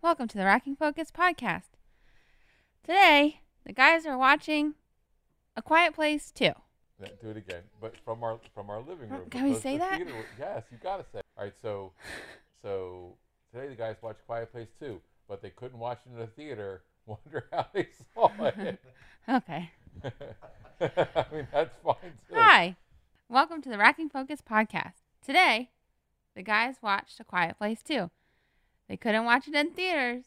Welcome to the Racking Focus podcast. Today, the guys are watching A Quiet Place 2. Yeah, do it again, but from our from our living room. Can we because say the that? theater- yes, you gotta say. All right, so so today the guys watched Quiet Place Two, but they couldn't watch it in the theater. Wonder how they saw it. Okay. I mean, that's fine too. Hi. Welcome to the Racking Focus podcast. Today, the guys watched A Quiet Place 2. They couldn't watch it in theaters.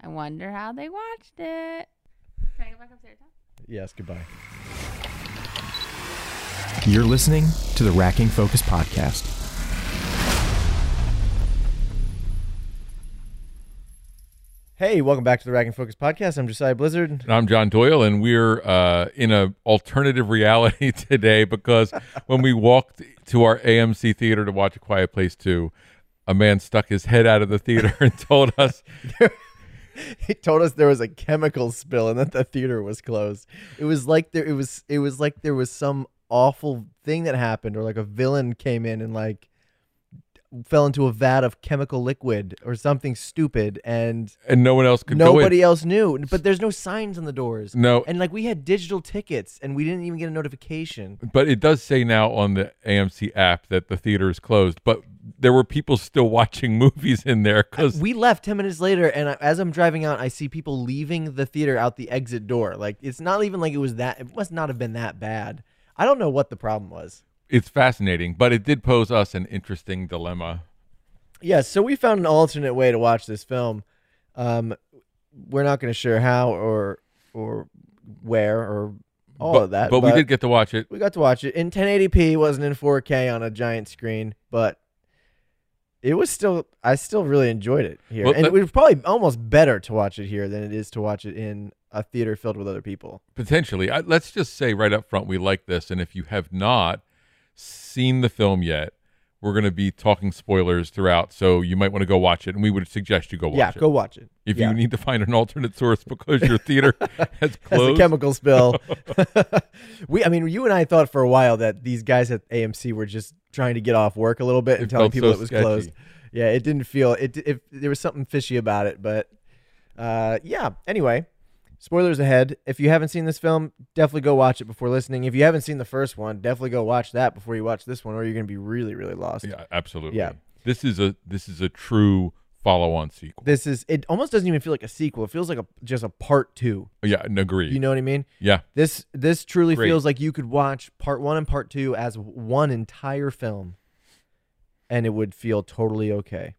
I wonder how they watched it. Can I go back upstairs? Yes, goodbye. You're listening to the Racking Focus Podcast. Hey, welcome back to the Racking Focus podcast. I'm Josiah Blizzard. And I'm John Doyle, and we're uh, in a alternative reality today because when we walked to our AMC theater to watch A Quiet Place Two, a man stuck his head out of the theater and told us He told us there was a chemical spill and that the theater was closed. It was like there it was it was like there was some awful thing that happened or like a villain came in and like fell into a vat of chemical liquid or something stupid and and no one else could go in. nobody else knew. But there's no signs on the doors. No, And like we had digital tickets and we didn't even get a notification. but it does say now on the AMC app that the theater is closed. But there were people still watching movies in there because we left 10 minutes later and I- as i'm driving out i see people leaving the theater out the exit door like it's not even like it was that it must not have been that bad i don't know what the problem was it's fascinating. But it did pose us an interesting dilemma. yes so we found an alternate way to watch this film um we're not going to share how or or where or all but, of that but, we did get to watch it. we got to watch it in 1080p it wasn't in 4k on a giant screen but it was still i still really enjoyed it here Well, and that- it was probably almost better to watch it here than it is to watch it in a theater filled with other people Potentially, I, let's just say right up front we like this, and if you have not seen the film yet, we're going to be talking spoilers throughout, so you might want to go watch it, and we would suggest you go watch yeah it. go watch it if yeah. you need to find an alternate source because your theater has That's a closed. chemical spill. we, I mean, you and I thought for a while that these guys at AMC were just trying to get off work a little bit and It telling people so it was sketchy. closed. Yeah, it didn't feel it. If there was something fishy about it, but uh, yeah. Anyway, spoilers ahead. If you haven't seen this film, definitely go watch it before listening. If you haven't seen the first one, definitely go watch that before you watch this one, or you're gonna be really, really lost. yeah, absolutely. Yeah. this is a this is a true follow-on sequel. This is. It almost doesn't even feel like a sequel. It feels like a just a part two. yeah, and agree. You know what I mean? yeah, This this truly Great. feels like you could watch part one and part two as one entire film, and it would feel totally okay.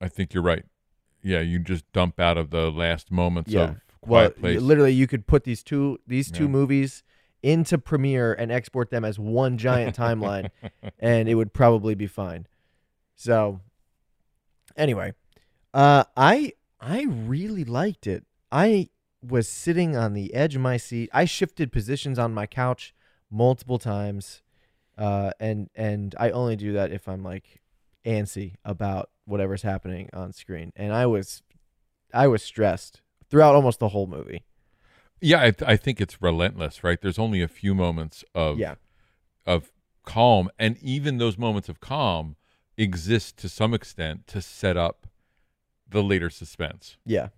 I think you're right. Yeah, you just dump out of the last moments Yeah. of Well, literally, you could put these two these two Yeah. movies into Premiere and export them as one giant timeline, and it would probably be fine. So, anyway, uh, I I really liked it. I was sitting on the edge of my seat. I shifted positions on my couch multiple times, uh, and and I only do that if I'm like antsy about whatever's happening on screen. And I was I was stressed throughout almost the whole movie. Yeah, I, th- I think it's relentless, right? There's only a few moments of Yeah. of calm, and even those moments of calm exist to some extent to set up the later suspense. Yeah.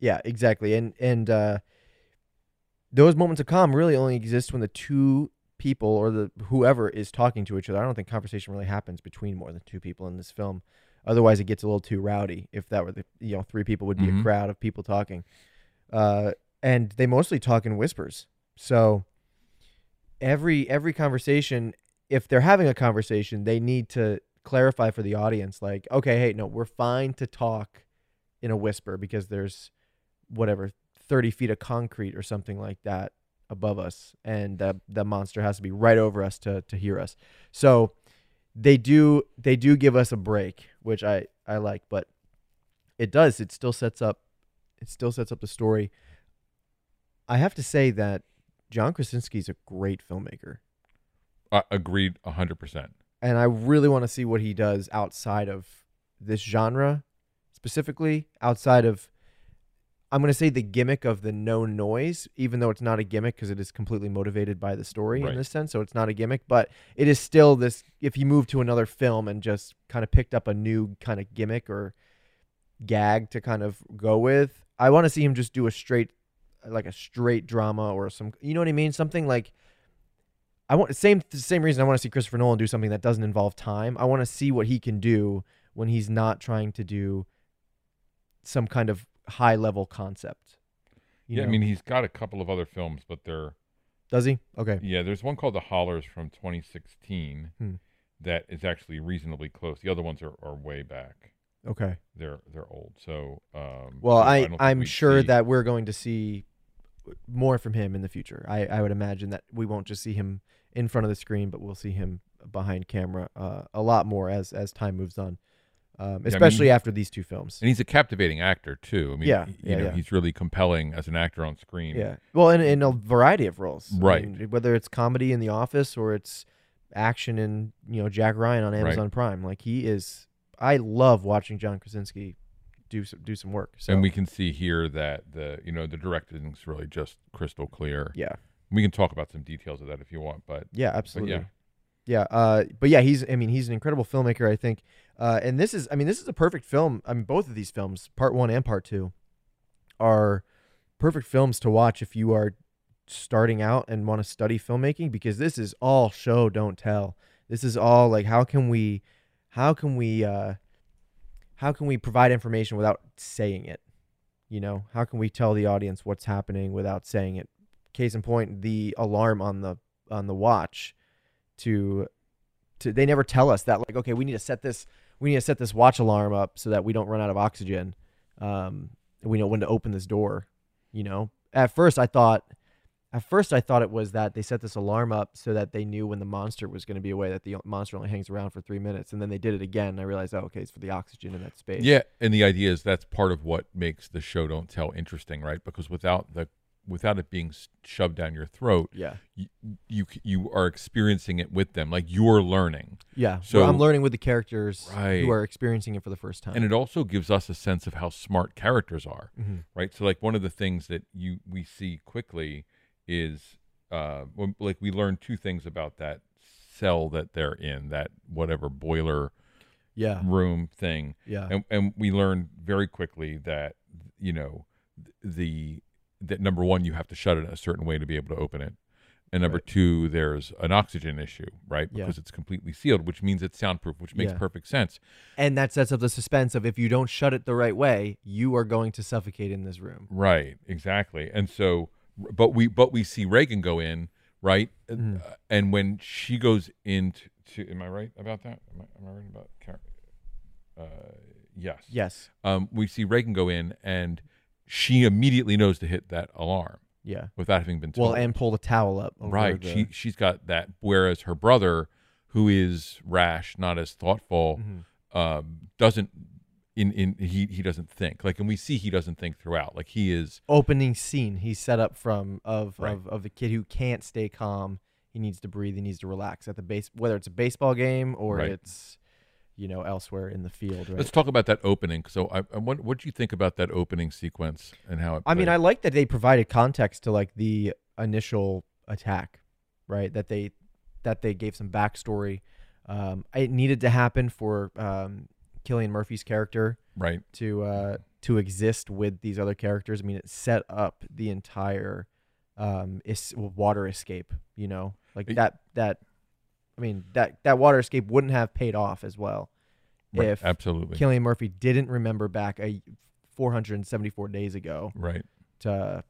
Yeah, exactly. And and uh those moments of calm really only exist when the two people or the whoever is talking to each other. I don't think conversation really happens between more than two people in this film. Otherwise it gets a little too rowdy if that were the you know, three people would be Mhm. a crowd of people talking. Uh and they mostly talk in whispers. So every every conversation if they're having a conversation, they need to clarify for the audience like, okay, hey, no, we're fine to talk in a whisper because there's whatever 30 feet of concrete or something like that above us and the the monster has to be right over us to to hear us so they do they do give us a break which i i like but it does it still sets up it still sets up the story i have to say that john krasinski's a great filmmaker Uh, agreed, hundred percent. and I really want to see what he does outside of this genre, specifically outside of. I'm going to say the gimmick of the no noise, even though it's not a gimmick because it is completely motivated by the story Right. in this sense. So it's not a gimmick, but it is still this. If he moved to another film and just kind of picked up a new kind of gimmick or gag to kind of go with. I want to see him just do a straight, like a straight drama or some, you know what I mean? Something like. I want same the same reason I want to see Christopher Nolan do something that doesn't involve time. I want to see what he can do when he's not trying to do some kind of high level concept. you yeah, I mean, he's got a couple of other films, but they're does he? Okay. yeah. There's one called The Hollars from 2016 Hmm. that is actually reasonably close. The other ones are, are way back. Okay. They're they're old. So um, Well, I, think I'm sure see- that we're going to see more from him in the future. I, I would imagine that we won't just see him in front of the screen, but we'll see him behind camera uh, a lot more as as time moves on, um, mean, especially he- after these two films. and he's a captivating actor too. I mean, Yeah, you yeah, know, yeah. he's really compelling as an actor on screen. Yeah. Well, in, in a variety of roles. I Right. mean, whether it's comedy in The Office or it's action in, you know, Jack Ryan on Right. Amazon Prime. Like he is I love watching John Krasinski do some, do some work. So and we can see here that the you know the directing is really just crystal clear. yeah. We can talk about some details of that if you want, but Yeah, absolutely. yeah. Yeah. uh, but yeah, he's. I mean, he's an incredible filmmaker. I think, uh, and this is. I mean, this is a perfect film. I mean, both of these films, part one and part two, are perfect films to watch if you are starting out and want to study filmmaking because this is all show don't tell. This is all like how can we, how can we, uh, how can we provide information without saying it? You know, how can we tell the audience what's happening without saying it? Case in point, the alarm on the on the watch to to they never tell us that like okay we need to set this we need to set this watch alarm up so that we don't run out of oxygen um we know when to open this door you know at first i thought at first i thought it was that they set this alarm up so that they knew when the monster was going to be away that the monster only hangs around for three minutes and then they did it again and i realized oh okay it's for the oxygen in that space Yeah, and the idea is that's part of what makes the show don't tell interesting, right? Because without the without it being shoved down your throat, yeah you you, you are experiencing it with them, like you're learning, yeah So- so i'm learning with the characters Right. who are experiencing it for the first time and it also gives us a sense of how smart characters are, Mhm. right? So like one of the things that you we see quickly is uh when, like we learn two things about that cell that they're in, that whatever boiler yeah room thing. yeah and, and we learned very quickly that you know the that number one you have to shut it a certain way to be able to open it and number Right. two there's an oxygen issue right Yeah. because it's completely sealed which means it's soundproof which makes Yeah. perfect sense and that sets up the suspense of if you don't shut it the right way, you are going to suffocate in this room. right exactly and so but we but we see regan go in right Mhm. Uh, and when she goes into to, am i right about that am i, am I right about uh, yes Yes. um, we see regan go in and she immediately knows to hit that alarm Yeah. without having been told. Well, and pull the towel up. Over right, the- she she's got that. Whereas her brother, who is rash, not as thoughtful, Mhm. um, doesn't. In in he he doesn't think like, and we see he doesn't think throughout. Like he is opening scene he's set up from of, Right. of of the kid who can't stay calm. He needs to breathe. He needs to relax at the base, whether it's a baseball game or Right. it's you know elsewhere in the field. Right. Let's talk about that opening. So, I, I what what do you think about that opening sequence and how it? I mean, I like that they provided context to like the initial attack, right? That they that they gave some backstory. Um, it needed to happen for um, Cillian Murphy's character right. to uh, to exist with these other characters. I mean, it set up the entire um, is- water escape. You know, like that that. I mean, that that water escape wouldn't have paid off as well Right. if Absolutely. Cillian Murphy didn't remember back a 474 days ago right. to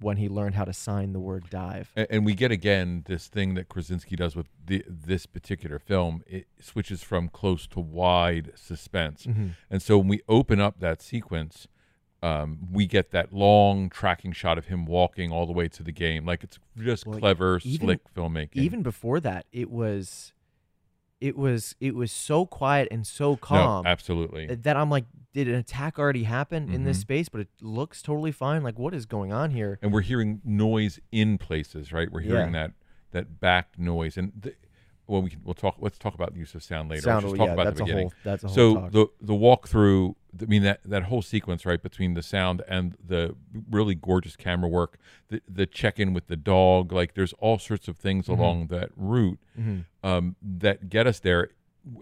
when he learned how to sign the word dive. And, and we get again this thing that Krasinski does with the, this particular film. It switches from close to wide suspense. Mm-hmm. And so when we open up that sequence, um, we get that long tracking shot of him walking all the way to the game. Like it's just Well, clever, even- slick filmmaking. Even before that, it was it was it was so quiet and so no, calm absolutely. that I'm like, did an attack already happen in this Mhm. space? But it looks totally fine. Like, what is going on here? and we're hearing noise in places, right? We're hearing Yeah. that that back noise. And the, well, we can we'll talk. Let's talk about the use of sound later. Sound, Let's just talk yeah, about that's the a beginning. whole that's a whole so talk. the the walkthrough i mean that that whole sequence right between the sound and the really gorgeous camera work the the check-in with the dog like there's all sorts of things Mhm. along that route Mhm. um, that get us there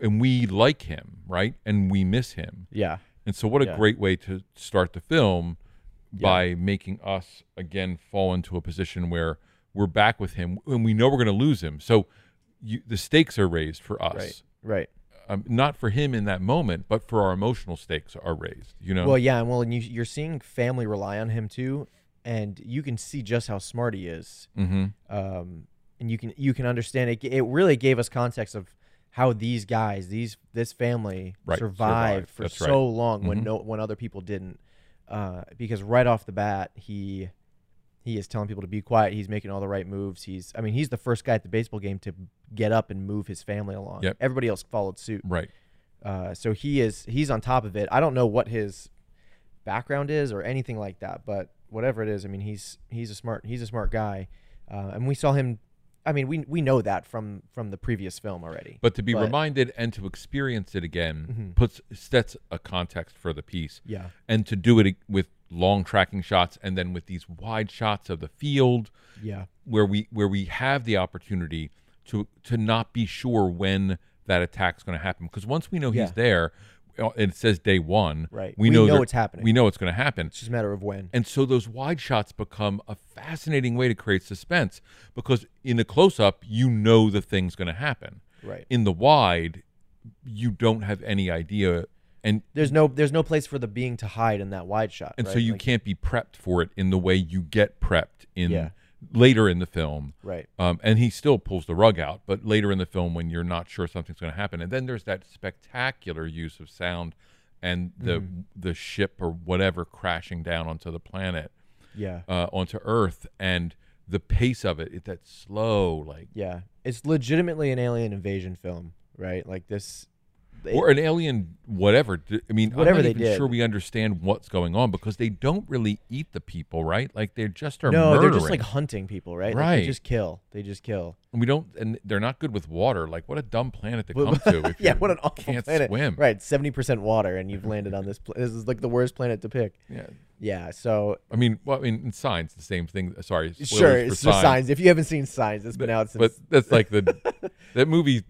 and we like him right and we miss him yeah, And so, what a Yeah. great way to start the film Yeah. by making us again fall into a position where we're back with him and we know we're going to lose him. So, you, the stakes are raised for us. Right. Right. Um, not for him in that moment, but for our emotional stakes are raised. You know. Well, yeah, and well, and you, you're seeing family rely on him too, and you can see just how smart he is. mm-hmm. Um, and you can you can understand it. It really gave us context of how these guys, these this family, Right, survived survived. for That's so right. long when Mhm. no when other people didn't. Uh, because right off the bat, he he is telling people to be quiet. He's making all the right moves. He's I mean he's the first guy at the baseball game to get up and move his family along. Yep. Everybody else followed suit. Right. Uh, so he is he's on top of it. I don't know what his background is or anything like that, but whatever it is, I mean he's he's a smart he's a smart guy, uh, and we saw him. I mean we we know that from from the previous film already. But to be But- reminded and to experience it again Mhm. puts sets a context for the piece. yeah, and to do it with long tracking shots and then with these wide shots of the field yeah, where we where we have the opportunity to to not be sure when that attack's going to happen because once we know Yeah. he's there uh, and it says day one right. we, know, there- it's happening. we know it's going to happen it's just a matter of when. and so those wide shots become a fascinating way to create suspense because in a close up you know the thing's going to happen right. in the wide you don't have any idea and There's no there's no place for the being to hide in that wide shot. and so you Like- can't be prepped for it in the way you get prepped in Yeah. later in the film right. um, and he still pulls the rug out but later in the film when you're not sure something's going to happen and then there's that spectacular use of sound and the Mm-hmm. the ship or whatever crashing down onto the planet Yeah. uh, onto earth and the pace of it, it that slow like Yeah. It's legitimately an alien invasion film, right? Like this. Or an alien whatever I mean Whatever i'm not even did. sure we understand what's going on because they don't really eat the people right like they just are no, they're just like hunting people, right? Like, Right. they just kill. They just kill. And we don't, and they're not good with water. Like, what a dumb planet to come to. Yeah, what an awful can't planet. swim. Right, seventy percent water, and you've landed on this. Pl- this is like the worst planet to pick. Yeah. Yeah, so I mean, well, I mean, in science, the same thing. Sorry, sure, it's just signs. If you haven't seen Signs, it's been out since. But that's like the that movie.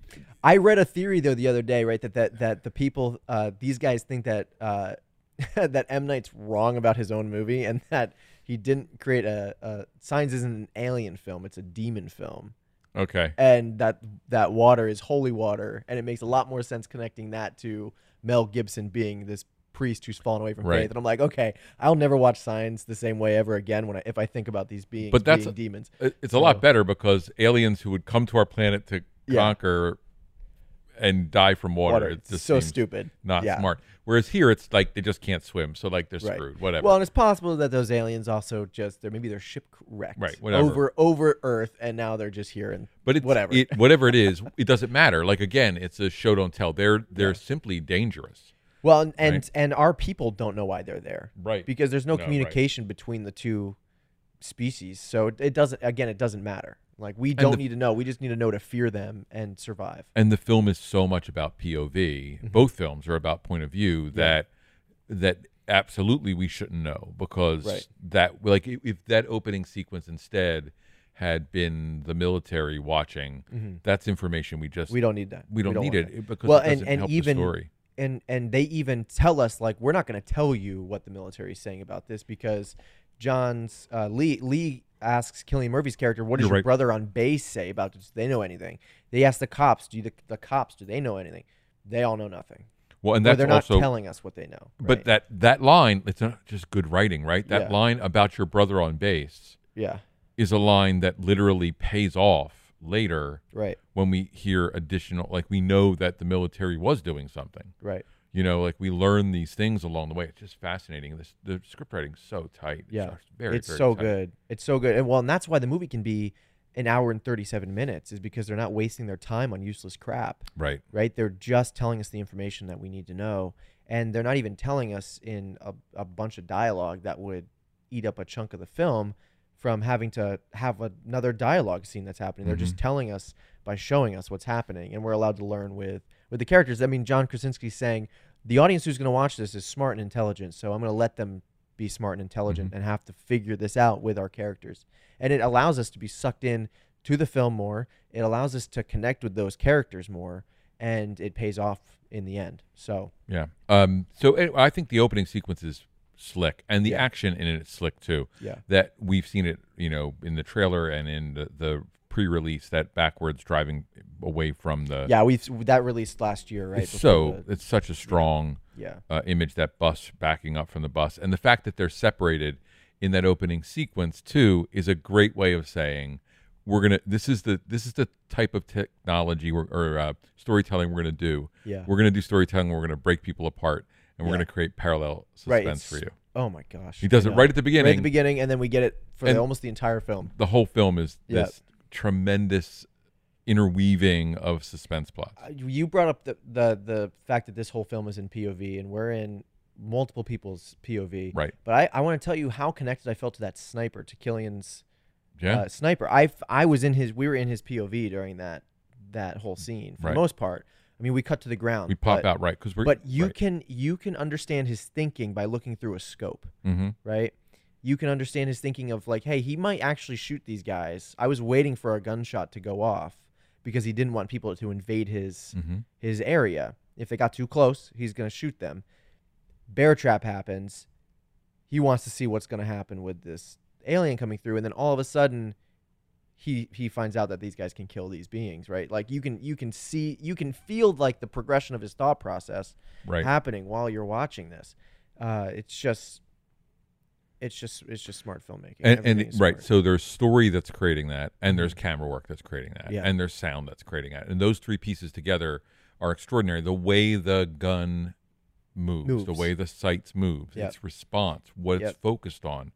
I read a theory though the other day, right? That that that the people, uh, these guys think that uh, that M Night's wrong about his own movie, and that he didn't create a, a Signs isn't an alien film; it's a demon film. Okay, and that that water is holy water, and it makes a lot more sense connecting that to Mel Gibson being this priest who's fallen away from Right. faith. And I'm like, okay, I'll never watch Signs the same way ever again when I, if I think about these beings But that's- being demons. It- it's a lot better because aliens who would come to our planet to Yeah. conquer and die from water. Water, it's just so stupid. Not Yeah. smart. Whereas here, it's like they just can't swim, so like they're Right. screwed. Whatever. Well, and it's possible that those aliens also just they're maybe their ship wrecked Right, whatever. over over Earth, and now they're just here and but it's whatever. It, whatever it is, it doesn't matter. Like again, it's a show don't tell. They're they're Yeah. simply dangerous. well, and and, Right. and our people don't know why they're there. Right. because there's no No, right. communication between the two species. So it doesn't. Again, it doesn't matter. Like we don't the- need to know. We just need to know to fear them and survive. and the film is so much about POV. Mm-hmm. Both films are about point of view that that absolutely we shouldn't know because Right. that like if, that opening sequence instead had been the military watching, that's information we just Mm-hmm. We don't need that. we don't, need it that. because Well, it and- doesn't and help even- the story. And and they even tell us like we're not going to tell you what the military is saying about this because John's uh, Lee Lee asks Cillian Murphy's character, "What does You're your right. brother on base say about this? Do they know anything?" They ask the cops, "Do the, the cops do they know anything?" They all know nothing. Well, and Or that's they're not also telling us what they know. but that that line it's not just good writing, right? That Yeah. line about your brother on base yeah, is a line that literally pays off later right, when we hear additional like we know that the military was doing something right. You know like we learn these things along the way it's just fascinating this the script writing's so tight It's Yeah, very it's very so tight. good. It's so good, and well, and that's why the movie can be an hour and thirty-seven minutes, is because they're not wasting their time on useless crap. right Right? They're just telling us the information that we need to know, and they're not even telling us in a, a bunch of dialogue that would eat up a chunk of the film from having to have another dialogue scene that's happening. They're just mm-hmm. telling us by showing us what's happening, and we're allowed to learn with with the characters. I mean, John Krasinski saying the audience who's going to watch this is smart and intelligent, so I'm going to let them be smart and intelligent and have to figure this out with our characters. And it allows us to be sucked in to the film more. It allows us to connect with those characters more, and it pays off in the end. So Yeah. Um. So anyway, I think the opening sequence is slick, and the Yeah. action in it is slick too. yeah, That we've seen it, you know, in the trailer and in the, the pre-release. That backwards driving away from the. yeah, we that released last year, right? It's so the- it's such a strong yeah, uh, image that bus backing up from the bus, and the fact that they're separated in that opening sequence too is a great way of saying we're gonna. This is the this is the type of technology we're, or uh, storytelling we're gonna do. yeah. We're gonna do storytelling. We're gonna break people apart, and we're Yeah. gonna create parallel suspense it's- for you. Oh my gosh, He does it right at the beginning. Right at the beginning, and then we get it for the, almost the entire film. The whole film is Yeah. this tremendous interweaving of suspense plots. Uh, You brought up the, the the fact that this whole film is in POV, and we're in multiple people's POV. Right. But I, I want to tell you how connected I felt to that sniper, to Cillian's Yeah. uh, sniper. I was in his. We were in his POV during that that whole scene for Right. the most part. I mean, we cut to the ground. we pop but, out right because we're. But you right. can you can understand his thinking by looking through a scope, hmm right? You can understand his thinking of like, hey, he might actually shoot these guys. I was waiting for a gunshot to go off because he didn't want people to invade his hmm his area. If they got too close, he's going to shoot them. Bear trap happens. He wants to see what's going to happen with this alien coming through and then all of a sudden he he finds out that these guys can kill these beings, right? Like you can you can see you can feel like the progression of his thought process Right. happening while you're watching this. Uh, it's just it's just it's just smart filmmaking. and, and right smart. so there's story that's creating that and there's mm-hmm. camera work that's creating that Yeah. and there's sound that's creating that and those three pieces together are extraordinary the way the gun moves, the way the sights moves Yep. its response what it's focused on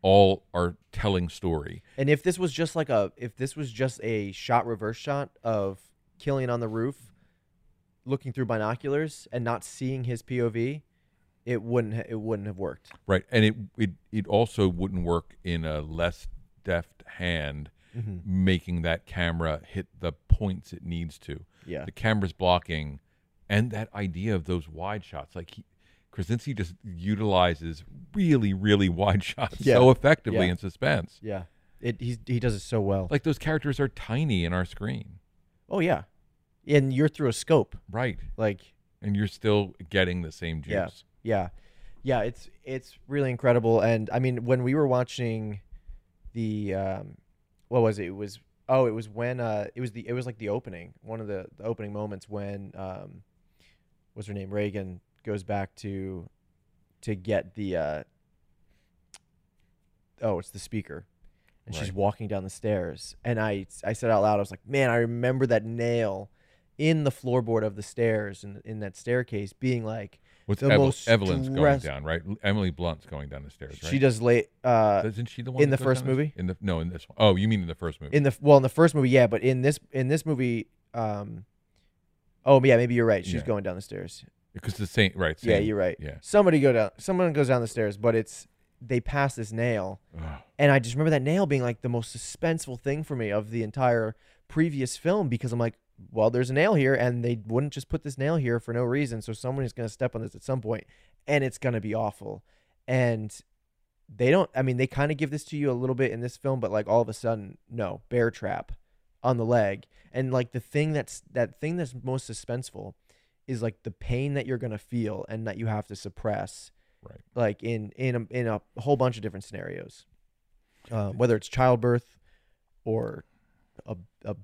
all are telling story And if this was just like a if this was just a shot reverse shot of Cillian on the roof looking through binoculars and not seeing his POV, it wouldn't ha- it wouldn't have worked. right and it it, it also wouldn't work in a less deft hand Mm-hmm. making that camera hit the points it needs to Yeah. the camera's blocking and that idea of those wide shots like he krasinski just utilizes really really wide shots Yeah. so effectively Yeah. in suspense Yeah. It he's, he does it so well. like those characters are tiny in our screen oh yeah. And you're through a scope. right Like and you're still getting the same juice Yeah. Yeah. Yeah, it's it's really incredible and I mean when we were watching the um what was it? It was oh, it was when uh it was the it was like the opening, one of the, the opening moments when um what's her name? Regan goes back to to get the uh oh, it's the speaker. And she's walking down the stairs and I I said out loud I was like, "Man, I remember that nail in the floorboard of the stairs in in that staircase being like What's the Evel- most Evelyn's going stress- down, right? Emily Blunt's going down the stairs, right? She does late uh Isn't she the one in that the goes first down movie? In the no, in this one. Oh, you mean in the first movie? in the well in the first movie, yeah, but in this in this movie um Oh yeah, maybe you're right. She's Yeah. going down the stairs. because the same, right? yeah, same- you're right. Yeah. Somebody go down someone goes down the stairs, but it's they pass this nail Ugh. and I just remember that nail being like the most suspenseful thing for me of the entire previous film because I'm like, well, there's a nail here and they wouldn't just put this nail here for no reason, so someone is going to step on this at some point and it's going to be awful. And they don't I mean, they kind of give this to you a little bit in this film, but like all of a sudden, no, bear trap on the leg. And like the thing that's that thing that's most suspenseful is like the pain that you're going to feel and that you have to suppress Right. like in in a, in a whole bunch of different scenarios, um, whether it's childbirth or a, a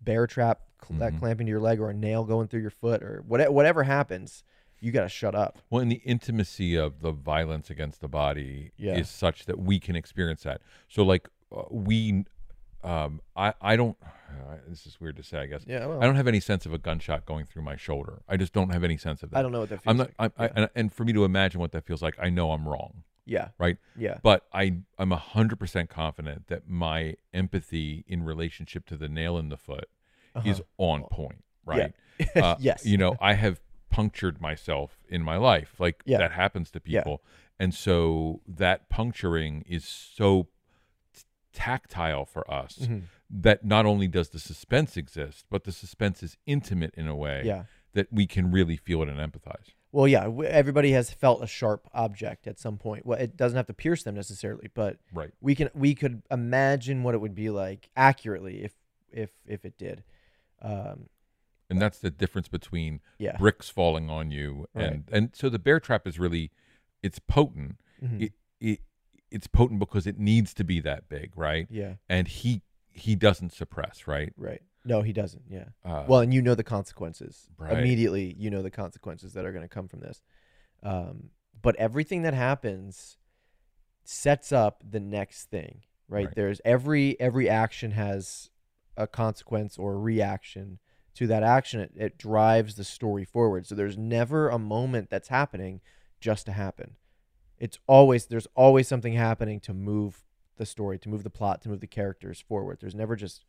bear trap cl- that clamping to your leg or a nail going through your foot or whatever whatever happens, you got to shut up. Well, and the intimacy of the violence against the body Yeah. is such that we can experience that. So, like, uh, we, um, I, I don't. Uh, this is weird to say, I guess. Yeah, well, I don't have any sense of a gunshot going through my shoulder. I just don't have any sense of that. I don't know what that feels I'm not. like. I, I, and, and for me to imagine what that feels like, I know I'm wrong, yeah, right? yeah, But I, I'm hundred percent confident that my empathy in relationship to the nail in the foot is Uh-huh. on point, Yeah. right? Uh, yes, you know i have punctured myself in my life like Yeah. that happens to Yeah. people and so that puncturing is so t- tactile for us Mhm. that not only does the suspense exist but the suspense is intimate in a way yeah. that we can really feel it and empathize Well, yeah, everybody has felt a sharp object at some point. Well, it doesn't have to pierce them necessarily, but right we can we could imagine what it would be like accurately if if if it did. Um, and that's the difference between Yeah. bricks falling on you and and so the bear trap is really it's potent. Mhm. It it it's potent because it needs to be that big, right? yeah. And he he doesn't suppress, right? Right. No, he doesn't. Yeah. Uh, well, and you know the consequences Right. immediately. You know the consequences that are going to come from this. Um, but everything that happens sets up the next thing, right? Right. There's every every action has a consequence or a reaction to that action. It, it drives the story forward. So there's never a moment that's happening just to happen. It's always there's always something happening to move the story, to move the plot, to move the characters forward. There's never just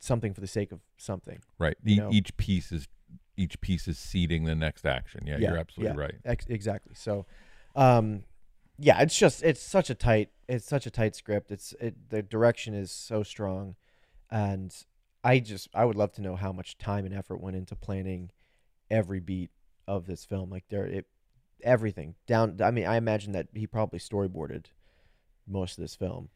something for the sake of something. right. you E- know. each piece is each piece is seeding the next action. Yeah, you're absolutely right. Ex- exactly. So, um, yeah, it's just it's such a tight it's such a tight script. It's it the direction is so strong, and I just I would love to know how much time and effort went into planning every beat of this film. Like there it everything down. I mean, I imagine that he probably storyboarded most of this film.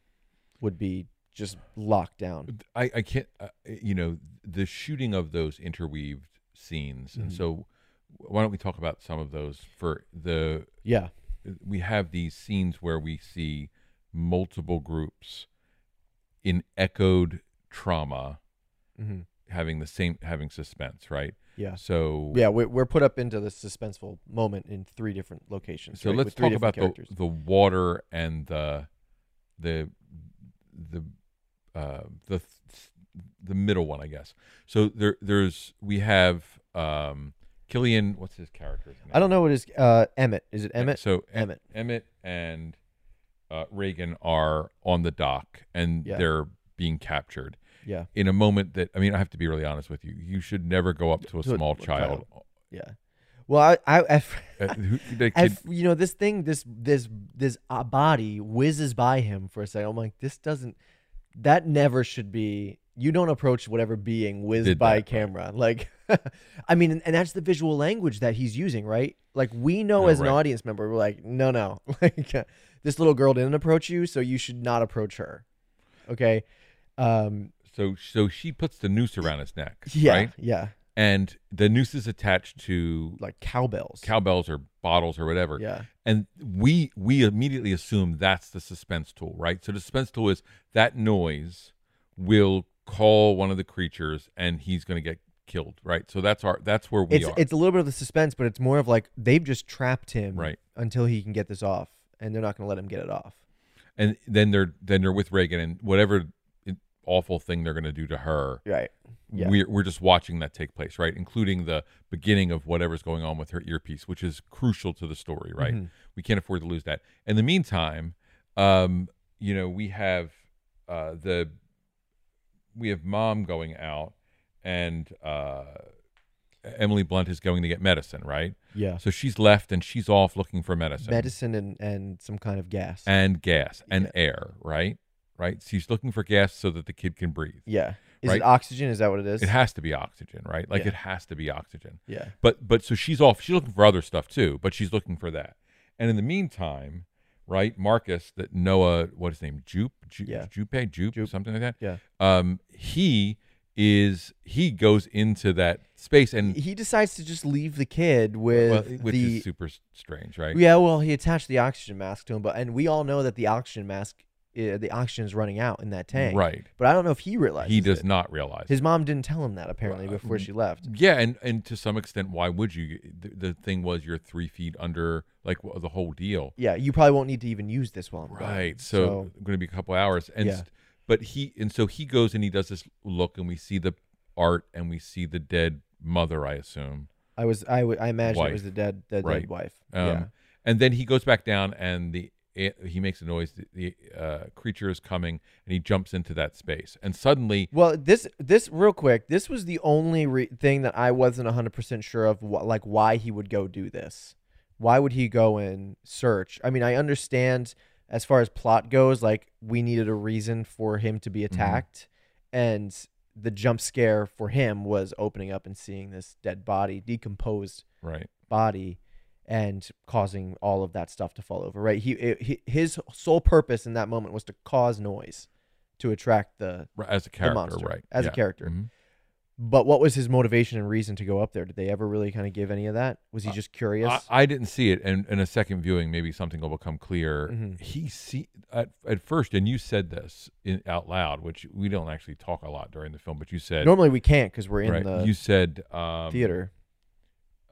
Would be just locked down. I, I can't, uh, you know, the shooting of those interweaved scenes. And Mhm. so, why don't we talk about some of those for the, Yeah. we have these scenes where we see multiple groups in echoed trauma hmm having the same, having suspense, right? Yeah. So, Yeah, we're, we're put up into this suspenseful moment in three different locations. so right, let's talk about the, characters. the water and the, the, the, uh, the, the middle one, I guess. So there, there's, we have, um, Cillian, what's his character's name? I don't know what is uh Emmett. Is it Emmett? So Em- Emmett. Emmett and uh, Regan are on the dock and Yeah. they're being captured Yeah, in a moment that I mean I have to be really honest with you. You should never go up to a To small a child. yeah. Well, I, I, I Uh, who, the I- kid, you know, this thing, this, this, this uh, body whizzes by him for a second. I'm like, this doesn't. That never should be. You don't approach whatever being whizzed by that, right. camera. Like, I mean, and, and that's the visual language that he's using, right? Like, we know No, as an audience member, we're like, no, no, like, uh, this little girl didn't approach you, so you should not approach her. Okay. Um. so so she puts the noose around his neck, Yeah. right? Yeah. And the noose is attached to Like cowbells. cowbells or bottles or whatever. Yeah. And we we immediately assume that's the suspense tool, right? So the suspense tool is that noise will call one of the creatures and he's going to get killed, right? So that's our that's where we it's are. it's a little bit of the suspense, but it's more of like they've just trapped him Right. until he can get this off, and they're not going to let him get it off. and then they're then they're with Regan and whatever awful thing they're going to do to her. Right. Yeah. We're we're just watching that take place, right? Including the beginning of whatever's going on with her earpiece, which is crucial to the story, right? Mhm. We can't afford to lose that. In the meantime, um, you know, we have uh, the we have mom going out, and uh, Emily Blunt is going to get medicine, right? Yeah. So she's left and she's off looking for medicine, Medicine and and some kind of gas. and gas and Yeah. air, right? Right. She's looking for gas so that the kid can breathe. yeah. Is Right. it oxygen? Is that what it is? It has to be oxygen, right? Like Yeah. it has to be oxygen. yeah. But but so she's off. She's looking for other stuff too, but she's looking for that. And in the meantime, right, Marcus, that Noah, what is his name, Jupe, Ju- Yeah. Jupe, Jupe, Jupe. something like that. Yeah. Um, he is he goes into that space and He decides to just leave the kid with well, which the is super strange, right? yeah. Well, he attached the oxygen mask to him, but and we all know that the oxygen mask, uh, the oxygen is running out in that tank. Right. But I don't know if he realizes He does it. not realize. His mom didn't tell him that apparently Well, before she left. Yeah, and and to some extent, why would you? The, the thing was, you're three feet under, like the whole deal, Yeah, you probably won't need to even use this while I'm right? So, going to be a couple hours, and Yeah. st- but he and so he goes and he does this look, and we see the art, and we see the dead mother, I assume, I was I would I imagine it was the dead the Right. dead wife. um, yeah. and then he goes back down, and the it, he makes a noise. The, the uh, creature is coming, and he jumps into that space, and suddenly, Well, this this real quick, this was the only re- thing that I wasn't 100% sure of wh- like why he would go do this. Why would he go and search? I mean, I understand as far as plot goes, like we needed a reason for him to be Mm-hmm. attacked and the jump scare for him was opening up and seeing this dead body, decomposed right, body and causing all of that stuff to fall over, right? He, it, he his sole purpose in that moment was to cause noise to attract the as a character, monster, right, as a yeah. character. Mhm. But what was his motivation and reason to go up there? Did they ever really kind of give any of that? Was he just curious? I, I didn't see it, and in a second viewing, maybe something will become clear. Mhm. He see at, at first, and you said this in, out loud, which we don't actually talk a lot during the film, but you said Normally we can't because we're in right. the you said um, theater.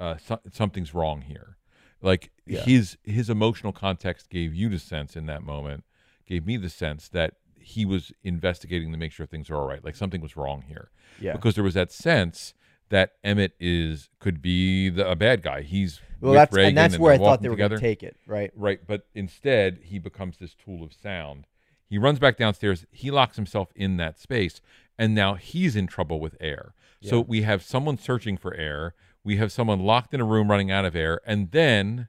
uh, so, something's wrong here. Like Yeah. his his emotional context gave you the sense in that moment, gave me the sense that he was investigating to make sure things are all right. Like something was wrong here Yeah. because there was that sense that Emmett is could be the, a bad guy. He's Well, that's Regan and that's where I thought they were going to take it. Right. Right, but instead he becomes this tool of sound. He runs back downstairs. He locks himself in that space, and now he's in trouble with air. So we have someone searching for air. We have someone locked in a room running out of air, and then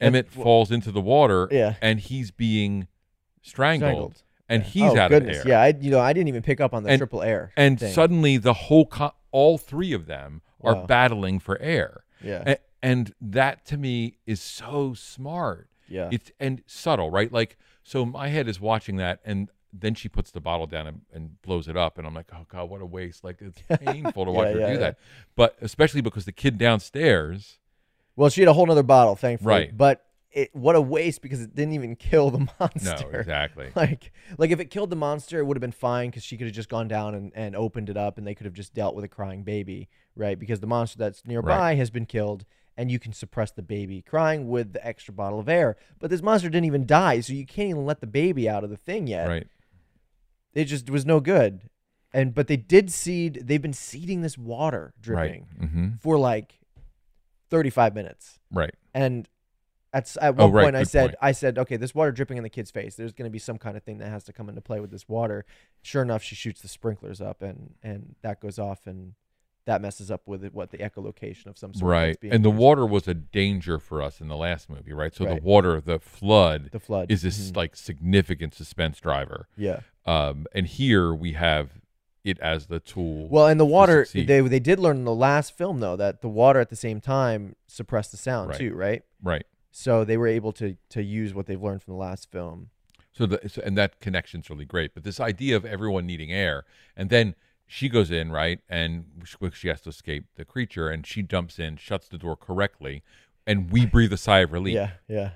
And- Emmett falls into the water, Yeah. and he's being strangled, Strangled. and Yeah. he's oh, out goodness. of air. Yeah. I you know I didn't even pick up on the And- triple air. and thing. suddenly the whole co- all three of them are Wow. battling for air. Yeah. A- and that to me is so smart. yeah. It's and subtle, right? Like so my head is watching that and then she puts the bottle down and, and blows it up and I'm like, "Oh god, what a waste." Like it's painful to watch Yeah, her yeah, do yeah. that. But especially because the kid downstairs, well, she had a whole other bottle, thankfully. Right. But it what a waste because it didn't even kill the monster. no, exactly. Like, like if it killed the monster, it would have been fine because she could have just gone down and, and opened it up, and they could have just dealt with a crying baby, right? Because the monster that's nearby has been killed, and you can suppress the baby crying with the extra bottle of air. But this monster didn't even die, so you can't even let the baby out of the thing yet. Right. It just was no good. And but they did seed. They've been seeding this water dripping Right. Mhm. for like thirty five minutes. Right. And at, at Oh, one right, point, I said, point. I said, okay, this water dripping in the kid's face. There's going to be some kind of thing that has to come into play with this water. Sure enough, she shoots the sprinklers up, and and that goes off, and that messes up with it, what the echolocation of some sort. Right. being And the used. water was a danger for us in the last movie, right? So Right. the water, the flood the flood is this Mhm. like significant suspense driver. yeah. Um and here we have it as the tool. Well, and the water they they did learn in the last film though that the water at the same time suppressed the sound Right. too, right? right. So they were able to to use what they've learned from the last film. So the so, and that connection's really great. But this idea of everyone needing air, and then she goes in right, and she, she has to escape the creature, and she jumps in, shuts the door correctly, and we breathe a sigh of relief. Yeah, yeah,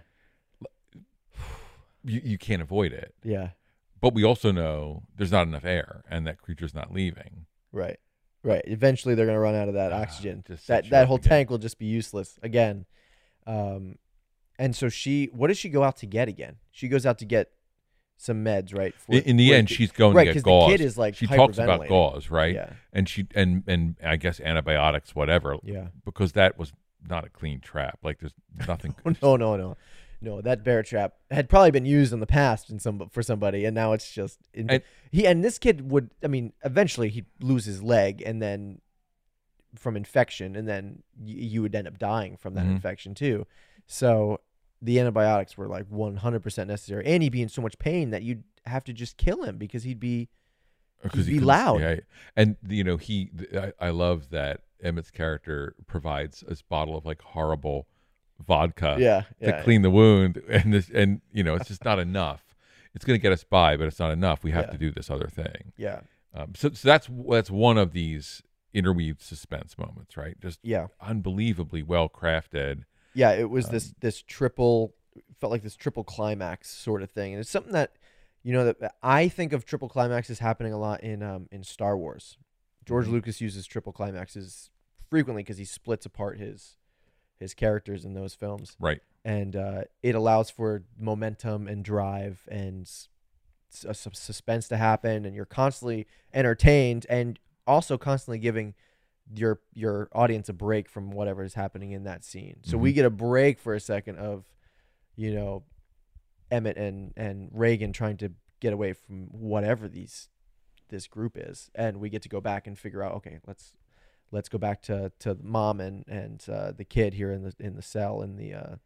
You, you can't avoid it, yeah. But we also know there's not enough air, and that creature's not leaving. Right. Right. Eventually they're going to run out of that Ah, oxygen. that that whole tank will just be useless again. Um and so she what does she go out to get again? She goes out to get some meds, right? For- In, the end, ki- she's going right, to get gauze. the kid is like she talks about gauze, right? Yeah. And she and and I guess antibiotics, whatever, Yeah. because that was not a clean trap. Like there's nothing. Oh, no, no, no. No, that bear trap had probably been used in the past in some for somebody and now it's just in, And- he and this kid would I mean eventually he'd lose his leg and then from infection and then y- you would end up dying from that Mhm. infection too. So the antibiotics were like 100% necessary and he'd be in so much pain that you'd have to just kill him because he'd be because be he couldn't- loud. Yeah, and you know he. I, I love that Emmett's character provides this bottle of like horrible vodka yeah, to yeah. clean the wound, and this and you know it's just not enough. It's going to get us by, but it's not enough. We have Yeah. to do this other thing. Yeah. Um, so, so that's that's one of these interweaved suspense moments, right? Just Yeah. unbelievably well crafted. Yeah, it was this Um, this triple felt like this triple climax sort of thing, and it's something that you know that I think of triple climaxes happening a lot in um in Star Wars. George Mhm. Lucas uses triple climaxes frequently because he splits apart his his characters in those films, Right. and uh, it allows for momentum and drive and a sus- suspense to happen, and you're constantly entertained and also constantly giving your your audience a break from whatever is happening in that scene. So we Mhm. get a break for a second of, you know, Emmett and and Regan trying to get away from whatever these this group is, and we get to go back and figure out. Okay, let's let's go back to to mom and and uh, the kid here in the in the cell in the uh,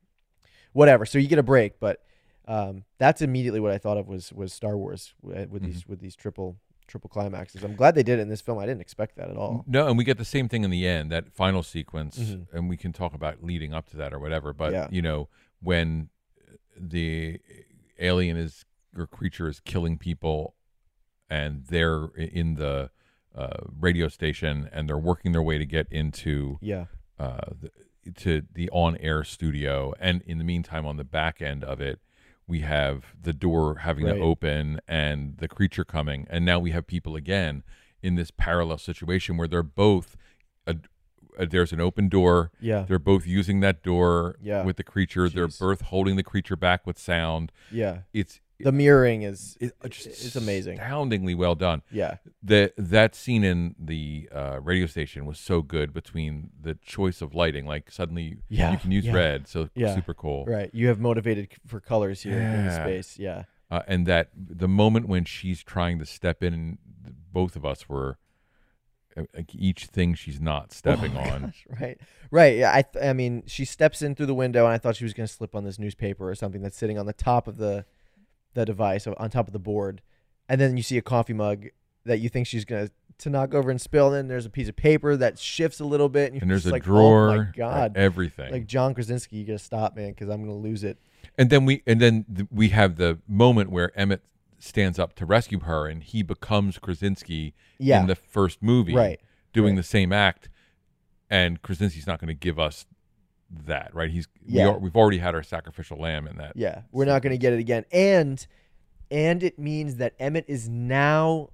whatever. So you get a break, but um, that's immediately what I thought of was was Star Wars with, with these with these triple triple climaxes. I'm glad they did it in this film. I didn't expect that at all. No, and we get the same thing in the end, that final sequence, Mhm. and we can talk about leading up to that or whatever. But Yeah. you know, when the alien is or creature is killing people, and they're in the uh, radio station, and they're working their way to get into Yeah. uh, the, to the on-air studio, and in the meantime, on the back end of it, we have the door having Right. to open and the creature coming, and now we have people again in this parallel situation where they're both. A, a, there's an open door. Yeah. They're both using that door Yeah. with the creature. They're both holding the creature back with sound. Yeah. It's The mirroring is it, it's, just it's amazing. astoundingly well done. Yeah. The that scene in the uh, radio station was so good between the choice of lighting. Like suddenly Yeah, you can use yeah. red, so Yeah. super cool. Right. You have motivated for colors here in the space. Yeah. Uh, and that the moment when she's trying to step in, and both of us were uh, like each thing she's not stepping Oh on. gosh, right. Right. Yeah. I, th- I mean, she steps in through the window, and I thought she was going to slip on this newspaper or something that's sitting on the top of the, the device, on top of the board, and then you see a coffee mug that you think she's going to knock over and spill. And then there's a piece of paper that shifts a little bit, and, you're And there's a like, oh drawer, Oh my god! everything. Like John Krasinski, you got to stop, man, because I'm to lose it. And then we and then th- we have the moment where Emmett stands up to rescue her, and he becomes Krasinski Yeah. in the first movie, Right. Doing Right. the same act, and Krasinski's not going to give us that, right? He's Yeah. we are, we've already had our sacrificial lamb in that. Yeah, we're not going to get it again, and and it means that Emmett is now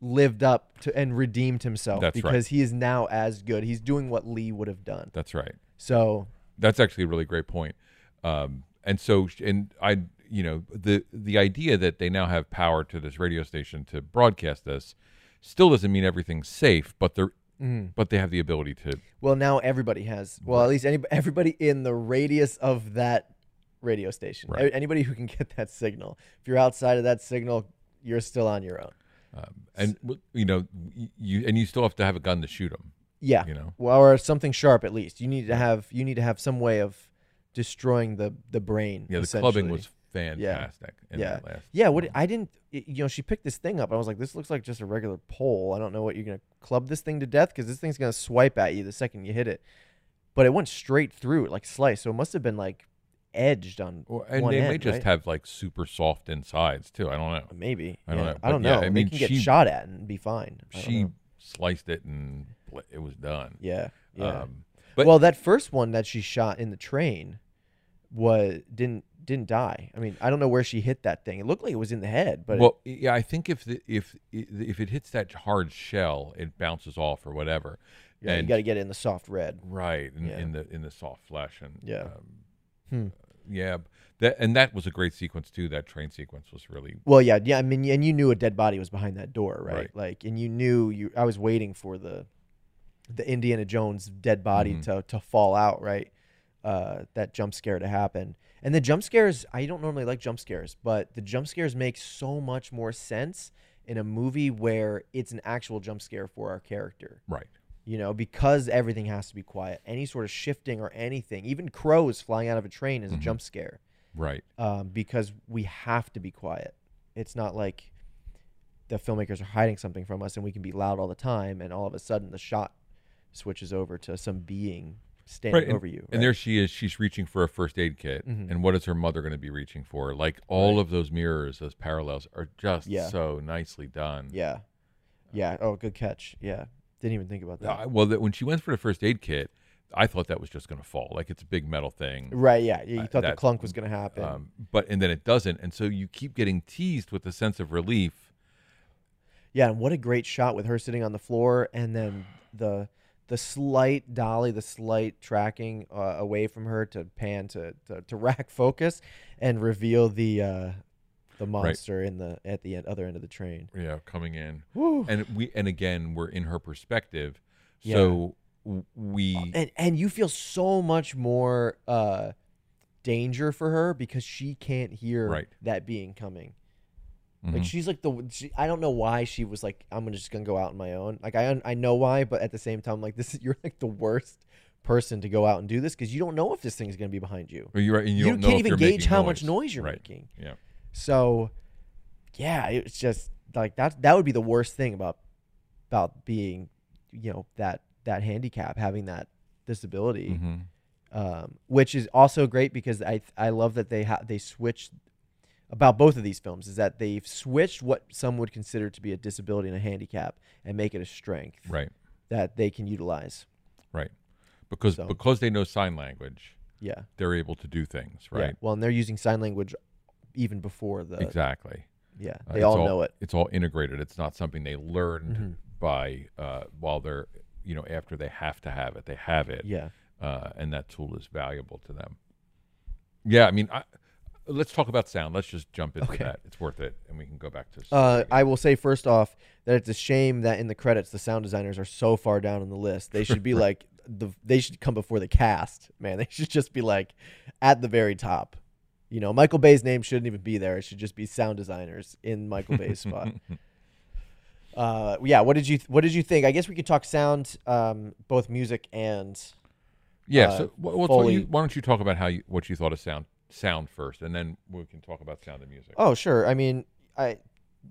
lived up to and redeemed himself That's right. because he is now as good. He's doing what Lee would have done. That's right. So That's actually a really great point. Um, and so, and I, you know, the the idea that they now have power to this radio station to broadcast this still doesn't mean everything's safe, but they're but they have the ability to. well, now everybody has. Well, at least any, everybody in the radius of that radio station. Right. Anybody who can get that signal. If you're outside of that signal, you're still on your own. Um, and you know, you and you still have to have a gun to shoot them. Yeah. You know. Well, or something sharp at least. You need to have you need to have some way of destroying the the brain. Yeah, the clubbing was fantastic. In yeah. Last Yeah, what one. I didn't, you know, she picked this thing up. And I was like, this looks like just a regular pole. I don't know what you're gonna club this thing to death because this thing's gonna swipe at you the second you hit it. But it went straight through it, like slice. So it must have been like edged on Or, and they end, may just right? have like super soft insides too. I don't know. maybe. I don't yeah. know, I don't but yeah, know. I they mean, can get she- shot at and be fine. She know. sliced it and it was done. yeah, yeah. Um, but well, that first one that she shot in the train was didn't didn't die. I mean, I don't know where she hit that thing. It looked like it was in the head, but it- well, yeah, I think if the, if if it hits that hard shell, it bounces off or whatever. yeah, you got to get it in the soft red. right in, Yeah. in the in the soft flesh and Yeah. um, Hmm. yeah. That and that was a great sequence too. That train sequence was really Well, yeah, yeah. I mean, and you knew a dead body was behind that door, right? Right. Like, and you knew you. I was waiting for the, the Indiana Jones dead body Mhm. to to fall out, right? Uh, that jump scare to happen, and the jump scares. I don't normally like jump scares, but the jump scares make so much more sense in a movie where it's an actual jump scare for our character. right. You know, because everything has to be quiet. Any sort of shifting or anything, even crows flying out of a train, is a Mhm. jump scare Right. um, because we have to be quiet. It's not like the filmmakers are hiding something from us and we can be loud all the time, and all of a sudden the shot switches over to some being standing Right, and, over you. and there she is. She's reaching for a first aid kit, Mhm. and what is her mother going to be reaching for? Like all Right. of those mirrors, those parallels are just Yeah. so nicely done. yeah, yeah. Oh, good catch. Yeah, didn't even think about that. Uh, well, that when she went for the first aid kit, I thought that was just going to fall. Like it's a big metal thing. right? Yeah, yeah. You Uh, thought that- the clunk was going to happen. Um, but and then it doesn't, and so you keep getting teased with a sense of relief. Yeah, and what a great shot with her sitting on the floor, and then the the slight dolly, the slight tracking uh, away from her to pan to, to to rack focus and reveal the uh, the monster in the at the end, other end of the train. Yeah, coming in, Woo. and we and again we're in her perspective, so w we And and you feel so much more uh, danger for her because she can't hear Right. that being coming. Mhm. Like she's like the she, I don't know why she was like I'm gonna just gonna go out on my own. Like I I know why, but at the same time like this is you're like the worst person to go out and do this because you don't know if this thing's gonna be behind you. Well, you're right, and you, You, don't can't even gauge how much noise you're Right. making. Yeah, So yeah, it's just like that. That would be the worst thing about about being you know that that handicap having that disability hmm um, which is also great because I I love that they ha- they switched about both of these films is that they've switched what some would consider to be a disability and a handicap and make it a strength Right. that they can utilize. Right. Because So- because they know sign language, Yeah. they're able to do things, Yeah. right? Well, and they're using sign language even before the exactly. yeah. Uh, They it's all know it. It's all integrated. It's not something they learned Mhm. by uh, while they're you know after they have to have it. They have it, Yeah. uh, and that tool is valuable to them. Yeah, I mean, I, let's talk about sound. Let's just jump into Okay. that. It's worth it, and we can go back to. Uh. I will say first off that it's a shame that in the credits the sound designers are so far down on the list. They should be like the they should come before the cast, man. They should just be like at the very top. You know, Michael Bay's name shouldn't even be there. It should just be sound designers in Michael Bay's spot. Uh, yeah. What did you What did you think? I guess we could talk sound, um, both music and yeah. uh, so, you, why don't you talk about how you, what you thought of sound sound first, and then we can talk about sound and music. Oh, sure. I mean, I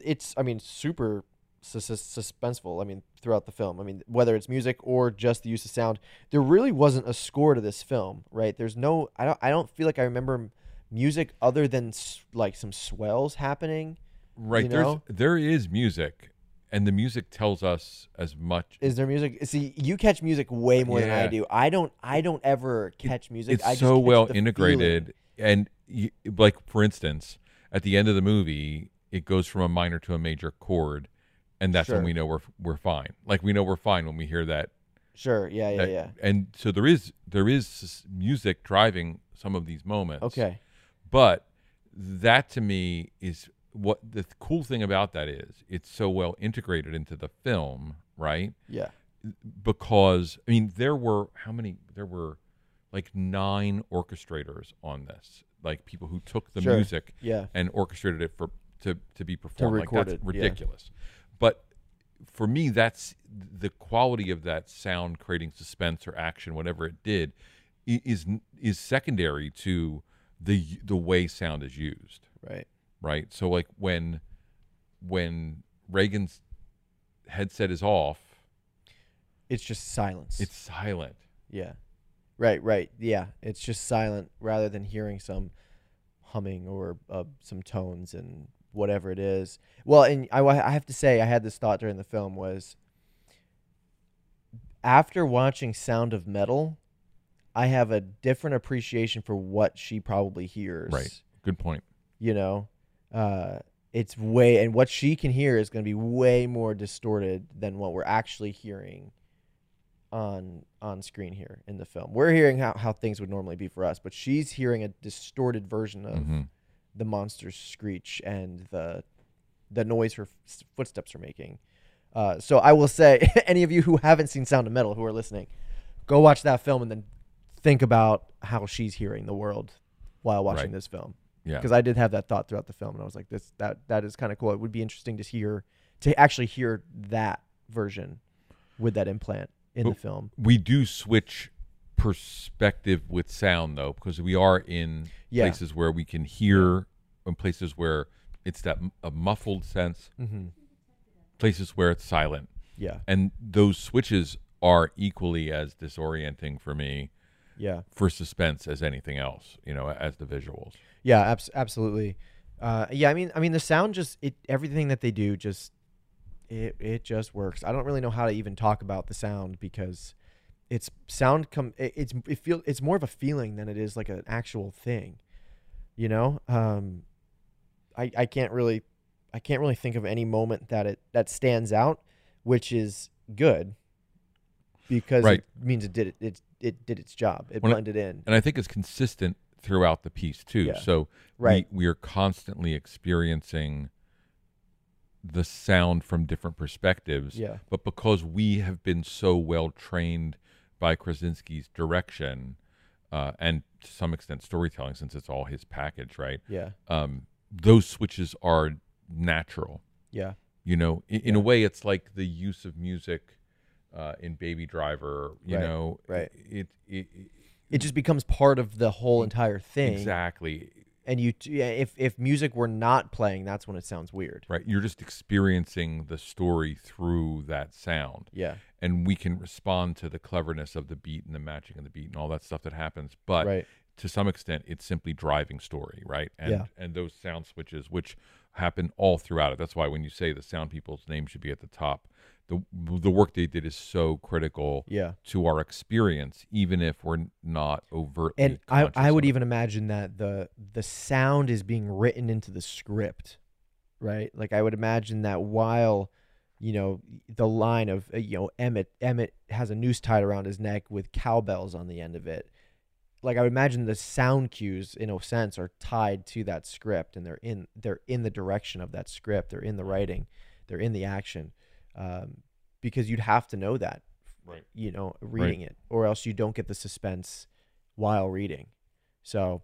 it's I mean super sus- sus- suspenseful. I mean, throughout the film. I mean, whether it's music or just the use of sound, there really wasn't a score to this film, right? There's no I don't I don't feel like I remember music other than s- like some swells happening. Right. you There's know? there is music, and the music tells us as much. Is there music? See, you catch music way more than I do. I don't I don't ever catch music. it's I just so well integrated, and you, like for instance, at the end of the movie, it goes from a minor to a major chord, and that's Sure. when we know we're we're fine. Like we know we're fine when we hear that. Sure. Yeah. Yeah. that- Yeah. And so there is there is music driving some of these moments. Okay. But that to me is what the th- cool thing about that is it's so well integrated into the film, right? Yeah. Because I mean there were how many there were like nine orchestrators on this. Like people who took the Sure. music Yeah. and orchestrated it for to to be performed. like record that's it, yeah. ridiculous. But for me, that's the quality of that sound creating suspense or action, whatever it did, is is secondary to the the way sound is used, Right. right? So like when when Regan's headset is off, It's just silence. it's silent. Yeah. Right, right. Yeah. It's just silent rather than hearing some humming or uh, some tones and whatever it is. Well, and I, I have to say, I had this thought during the film was after watching Sound of Metal, I have a different appreciation for what she probably hears. Right. Good point. You know, uh, it's way, and what she can hear is going to be way more distorted than what we're actually hearing on on screen here in the film. We're hearing how, how things would normally be for us, but she's hearing a distorted version of Mhm. the monster's screech and the the noise her f- footsteps are making. Uh, so I will say, any of you who haven't seen Sound of Metal who are listening, go watch that film and then think about how she's hearing the world while watching Right. this film. Yeah. Because I did have that thought throughout the film, and I was like, "This that that is kind of cool. It would be interesting to hear to actually hear that version with that implant in the film." we do switch perspective with sound though because we are in Yeah. places where we can hear and places where it's that a muffled sense Mm-hmm. places where it's silent Yeah, and those switches are equally as disorienting for me yeah. for suspense as anything else you know as the visuals Yeah, abs- absolutely. Uh, yeah, I mean, I mean, the sound just it everything that they do just it it just works. I don't really know how to even talk about the sound because it's sound come it, it's it feel it's more of a feeling than it is like an actual thing. You know, um, I I can't really I can't really think of any moment that it that stands out, which is good because Right. it means it did it it, it did its job. It When I- blended in. and i think it's consistent throughout the piece too Yeah. so Right. we, we are constantly experiencing the sound from different perspectives Yeah. but because we have been so well trained by Krasinski's direction uh, and to some extent storytelling, since it's all his package, right? Yeah. Um, those switches are natural. Yeah. You know, in, in a way, it's like the use of music uh, in Baby Driver. You Right, know, right. It, it, it it just becomes part of the whole entire thing. exactly And you, t- yeah, if if music were not playing, that's when it sounds weird. right. You're just experiencing the story through that sound. Yeah. and we can respond to the cleverness of the beat and the matching of the beat and all that stuff that happens. But right. to some extent it's simply driving story, right? And Yeah. and those sound switches which happen all throughout it. That's why when you say the sound people's name should be at the top, the the work they did is so critical Yeah. to our experience, even if we're not overtly. And I, I would even imagine that the the sound is being written into the script, right? Like I would imagine that while, you know, the line of uh, you know Emmett Emmett has a noose tied around his neck with cowbells on the end of it. Like I would imagine the sound cues in a sense are tied to that script and they're in they're in the direction of that script. They're in the writing. They're in the action. Um, because you'd have to know that right. you know, reading it, or else you don't get the suspense while reading. So,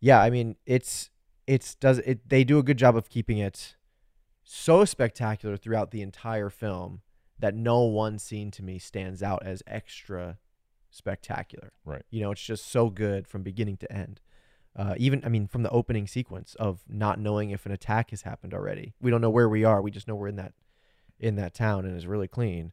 yeah, I mean, it's it's does it they do a good job of keeping it so spectacular throughout the entire film that no one scene to me stands out as extra spectacular. Right. You know, it's just so good from beginning to end. Uh, even I mean, from the opening sequence of not knowing if an attack has happened already. We don't know where we are. We just know we're in that in that town and is really clean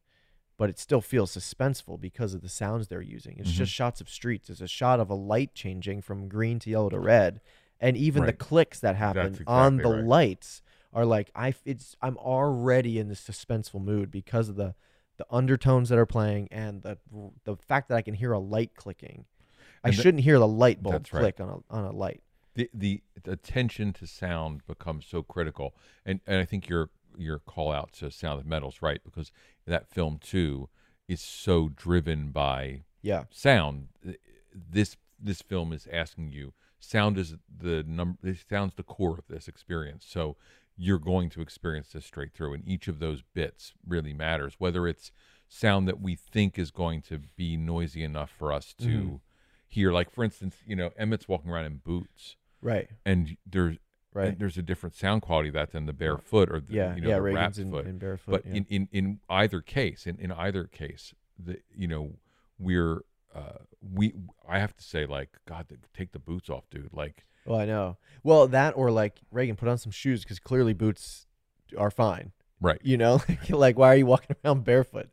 but it still feels suspenseful because of the sounds they're using. It's Mhm. just shots of streets. It's a shot of a light changing from green to yellow to red, and even the clicks that happen That's on the right. lights are like I. It's I'm already in this suspenseful mood because of the the undertones that are playing and the the fact that I can hear a light clicking. I And the- shouldn't hear the light bulb That's right. click on a on a light. the, the attention to sound becomes so critical and and i think your your call out to sound of metal's right? Because that film too is so driven by Yeah, sound. This this film is asking you sound is the number this sounds the core of this experience. So you're going to experience this straight through and each of those bits really matters whether it's sound that we think is going to be noisy enough for us to Mhm. hear. Like for instance you know emmett's walking around in boots. Right, and there's right. and there's a different sound quality to that than the barefoot or the, yeah, you know yeah. the Regan's in, foot in barefoot. but yeah. in, in in either case in, in either case the you know we're uh we i have to say like god take the boots off dude like Well, I know. Well, that or like Regan put on some shoes because clearly boots are fine. right You know, like why are you walking around barefoot?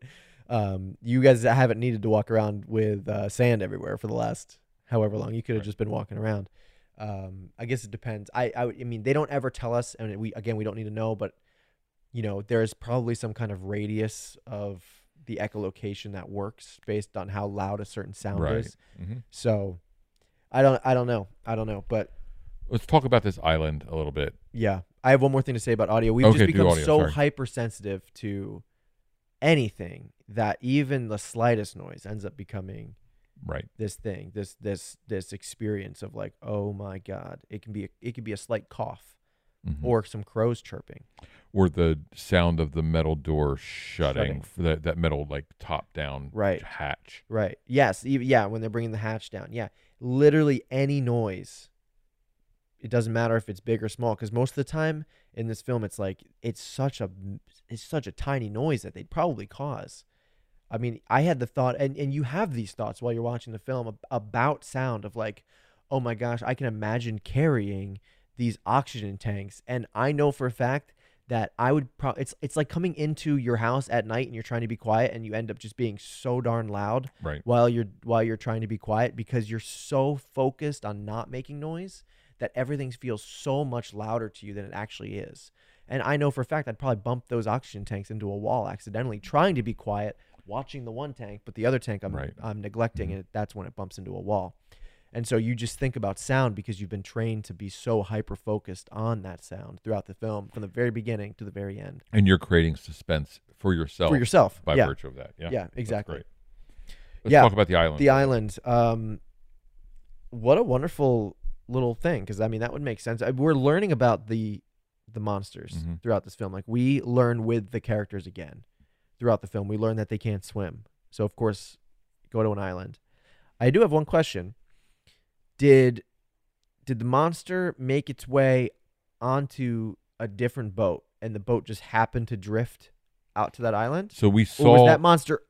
Um, you guys haven't needed to walk around with uh, sand everywhere for the last however long. You could have Right. just been walking around. Um, I guess it depends. I, I I mean they don't ever tell us, and we again we don't need to know, but you know there's probably some kind of radius of the echolocation that works based on how loud a certain sound right is. hmm So I don't I don't know I don't know, but let's talk about this island a little bit Yeah. I have one more thing to say about audio. We've Okay, just become audio, so sorry. hypersensitive to anything that even the slightest noise ends up becoming right this thing, this this this experience of like, oh my god, it can be a, it could be a slight cough Mhm. or some crows chirping. or the sound of the metal door shutting, Shutting. that that metal like top down Right. hatch Right. Yes. Yeah. When they're bringing the hatch down. Yeah. Literally any noise. It doesn't matter if it's big or small, because most of the time in this film, it's like it's such a it's such a tiny noise that they'd probably cause. I mean, I had the thought, and and you have these thoughts while you're watching the film about sound of like, oh my gosh, I can imagine carrying these oxygen tanks, and I know for a fact that I would probably it's it's like coming into your house at night and you're trying to be quiet and you end up just being so darn loud right while you're while you're trying to be quiet because you're so focused on not making noise that everything feels so much louder to you than it actually is. And I know for a fact I'd probably bump those oxygen tanks into a wall accidentally, trying to be quiet, watching the one tank, but the other tank I'm Right. I'm neglecting, Mhm. and that's when it bumps into a wall. And so you just think about sound because you've been trained to be so hyper focused on that sound throughout the film, from the very beginning to the very end. and you're creating suspense for yourself For yourself. by yeah. virtue of that yeah Yeah, That's exactly. great. let's Yeah, talk about the island the island um what a wonderful little thing because i mean that would make sense we're learning about the the monsters Mhm. throughout this film like we learn with the characters again throughout the film we learn that they can't swim. So of course go to an island. I do have one question. Did did the monster make its way onto a different boat and the boat just happened to drift out to that island? So we or saw was that monster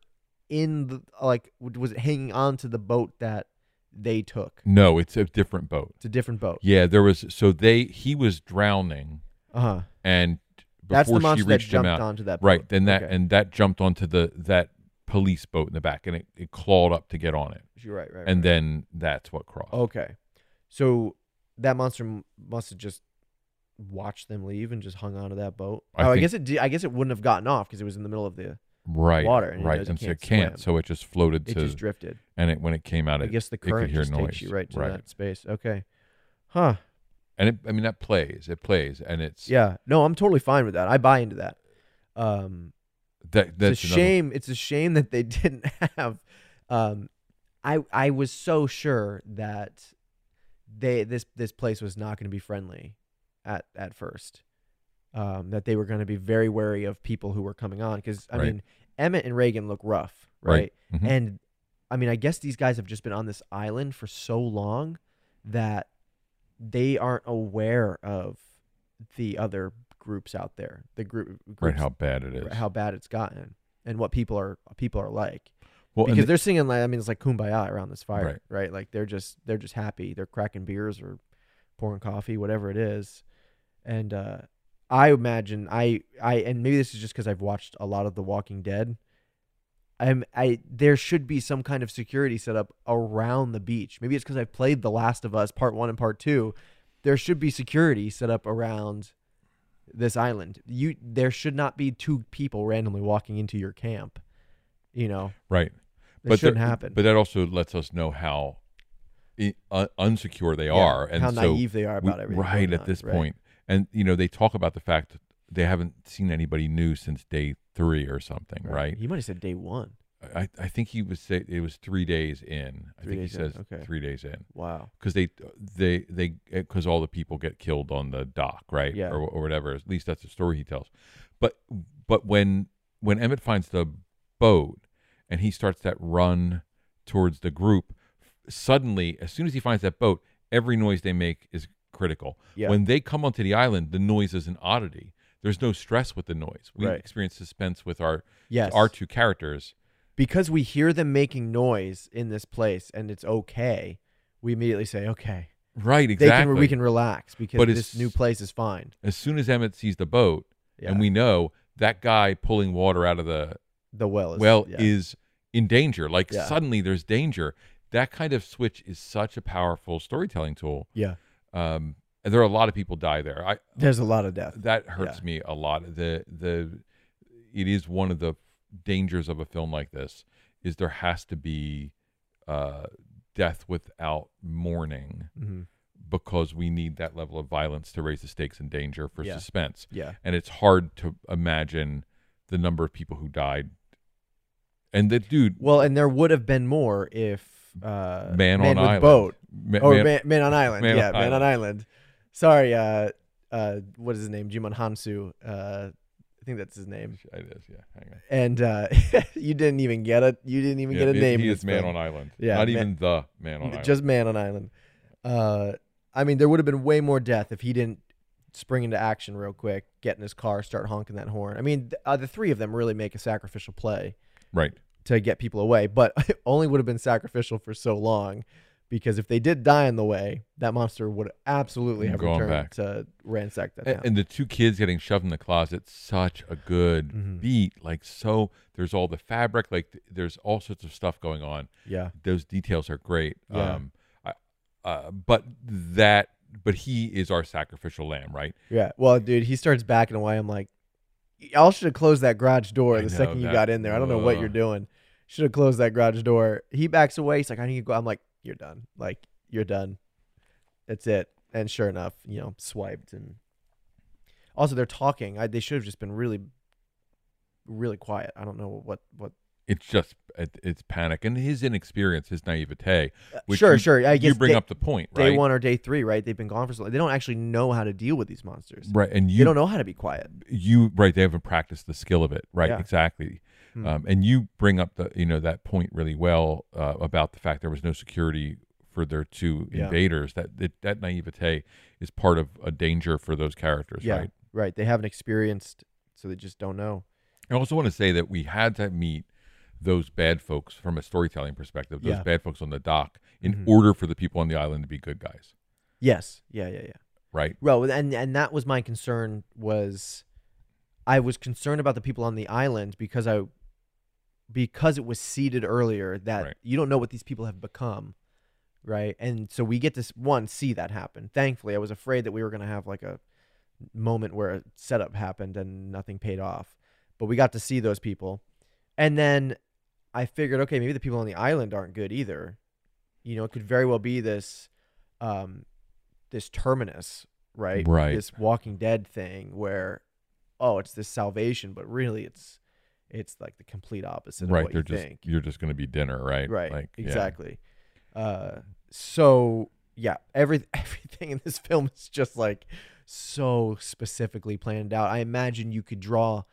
in the like was it hanging on to the boat that they took? No it's a different boat. It's a different boat. Yeah, there was. So they he was drowning, uh-huh. and that's the she monster that jumped out, onto that boat. right? Then that Okay. and that jumped onto the that police boat in the back, and it, it clawed up to get on it, You're right, right. and right. then that's what crossed. okay, so that monster must have just watched them leave and just hung onto that boat. I oh, I guess it. Did, I guess it wouldn't have gotten off because it was in the middle of the. right, water, and right, it and so it can't. swim. So it just floated It just drifted. and it when it came out, I it, guess the it could current hear just noise. takes you right to right. that space. Okay, huh? And it, I mean that plays, it plays, and it's Yeah. No, I'm totally fine with that. I buy into that. Um, that that's it's a another- shame. It's a shame that they didn't have. Um, I I was so sure that they this this place was not going to be friendly at at first. Um, that they were going to be very wary of people who were coming on because I Right. mean Emmett and Regan look rough, right? Right. Mhm. And I mean I guess these guys have just been on this island for so long that they aren't aware of the other groups out there. The group right how bad it is. how bad it's gotten and what people are people are like well, because the- they're singing like I mean it's like kumbaya around this fire Right. right. like they're just they're just happy they're cracking beers or pouring coffee whatever it is and uh I imagine I I and maybe this is just because I've watched a lot of The Walking Dead I'm I there should be some kind of security set up around the beach maybe it's because I've played The Last of Us part one and part two there should be security set up around this island. You there should not be two people randomly walking into your camp. You know, right. that but shouldn't that- happen. But that also lets us know how i- uh, unsecure they Yeah, are, and how so naive they are we- about everything. right at this right. point. And you know, they talk about the fact that they haven't seen anybody new since day three or something, right? He might have said day one. I, I think he was say it was three days in. I think he days in, says okay. three days in Wow. because they they they eh, because all the people get killed on the dock, right? Yeah. Or, or whatever. At least that's the story he tells. But but when when Emmett finds the boat and he starts that run towards the group, suddenly as soon as he finds that boat, every noise they make is critical. Yeah. When they come onto the island, the noise is an oddity. There's no stress with the noise. We Right. experience suspense with our Yes. our two characters. because we hear them making noise in this place and it's okay. We immediately say, okay, Right, they exactly. can we can relax because But this new place is fine. as soon as Emmett sees the boat, Yeah. and we know that guy pulling water out of the the well is well yeah. is in danger. Like Yeah. suddenly there's danger. That kind of switch is such a powerful storytelling tool. yeah. Um, and there are a lot of people die there. I There's a lot of death. that hurts me a lot. The the it is one of the dangers of a film like this is there has to be uh, death without mourning hmm because we need that level of violence to raise the stakes and danger for Yeah. suspense Yeah. and it's hard to imagine the number of people who died. And the dude, Well, and there would have been more if uh, man, on with island, boat Ma- or man- man, man on island. Man on yeah, man on Island. Sorry, uh, uh, what is his name? Djimon Hounsou. Uh, I think that's his name. it is, yeah. Hang on. And uh, you didn't even get it. You didn't even Yeah, get a name. He is man film. on island. Yeah, not man- even the man on island. Just man on island. Uh, I mean, there would have been way more death if he didn't spring into action real quick, get in his car, start honking that horn. I mean, th- uh, the three of them really make a sacrificial play right. to get people away, but it only would have been sacrificial for so long because if they did die on the way, that monster would absolutely have Gone returned back. to ransack that A- town. And, the two kids getting shoved in the closet, such a good Mhm. beat. Like so, there's all the fabric. Like th- there's all sorts of stuff going on. yeah, Those details are great. Yeah. Um, I, uh, but that, but he is our sacrificial lamb, right? yeah. Well, dude, he starts backing away. I'm like, y'all should have closed that garage door I the know, second you got in there. I don't know what you're doing. Should have closed that garage door. He backs away. He's like, I need to go. I'm like, you're done. Like, you're done. That's it. And sure enough, you know, swiped and also they're talking. I, they should have just been really, really quiet. I don't know what what. It's just it's panic and his inexperience, his naivete. Uh, which sure, you- sure. I guess you bring day, up the point, day one or day three, right? They've been gone for so long. They don't actually know how to deal with these monsters. right, and They you don't know how to be quiet. you right they haven't practiced the skill of it right Yeah. exactly Hmm. um, and you bring up the you know that point really well uh, about the fact there was no security for their two Yeah. invaders that, that that naivete is part of a danger for those characters Yeah, right right. They haven't experienced, so they just don't know. i also want to say that we had to meet those bad folks from a storytelling perspective those Yeah. bad folks on the dock in Mhm. order for the people on the island to be good guys Yes. Yeah. Yeah. Yeah. right Well, and and that was my concern was I was concerned about the people on the island because I because it was seeded earlier that Right. you don't know what these people have become, right? And so we get to one see that happen. Thankfully, I was afraid that we were going to have like a moment where a setup happened and nothing paid off, but we got to see those people, and then I figured, okay, maybe the people on the island aren't good either. You know, it could very well be this, um, this terminus, right? Right. This Walking Dead thing where, oh, it's this salvation, but really it's, it's like the complete opposite of right. what They're you just think. you're just going to be dinner, right? Right. Like yeah. exactly. Uh, so yeah, every everything in this film is just like so specifically planned out. I imagine you could draw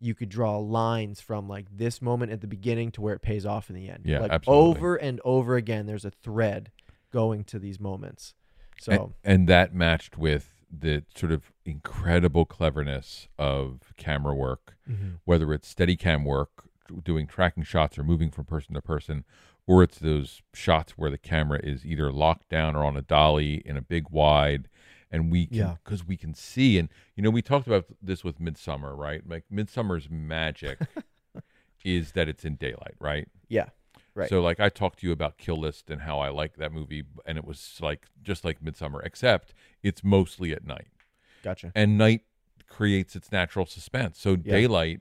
you could draw lines from like this moment at the beginning to where it pays off in the end. Yeah, like absolutely. over and over again there's a thread going to these moments. So and, and that matched with the sort of incredible cleverness of camera work, Mhm. whether it's steady cam work, doing tracking shots or moving from person to person, or it's those shots where the camera is either locked down or on a dolly in a big wide. And we can, because we can see, and you know, we talked about this with Midsommar, right? Like Midsommar's magic is that it's in daylight, right? yeah. Right. So like I talked to you about Kill List and how I like that movie, and it was like just like Midsommar, except it's mostly at night, Gotcha. and night creates its natural suspense. So Yeah. daylight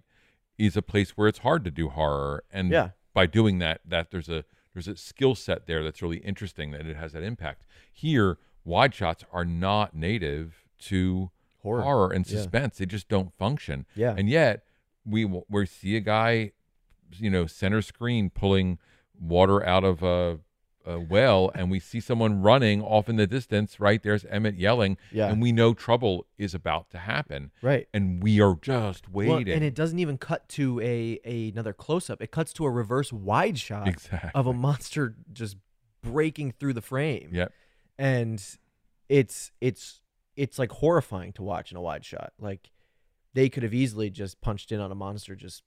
is a place where it's hard to do horror, and Yeah. by doing that, that there's a there's a skill set there that's really interesting that it has that impact. Here, wide shots are not native to Horror. horror, and Yeah. suspense; they just don't function. Yeah. And yet we we see a guy, you know, center screen pulling water out of a, a well, and we see someone running off in the distance. Right there's Emmett yelling, Yeah. and we know trouble is about to happen, right. and we are just Well, waiting. and it doesn't even cut to a, a another close up. It cuts to a reverse wide shot exactly. of a monster just breaking through the frame. Yep. And it's it's it's like horrifying to watch in a wide shot. Like they could have easily just punched in on a monster just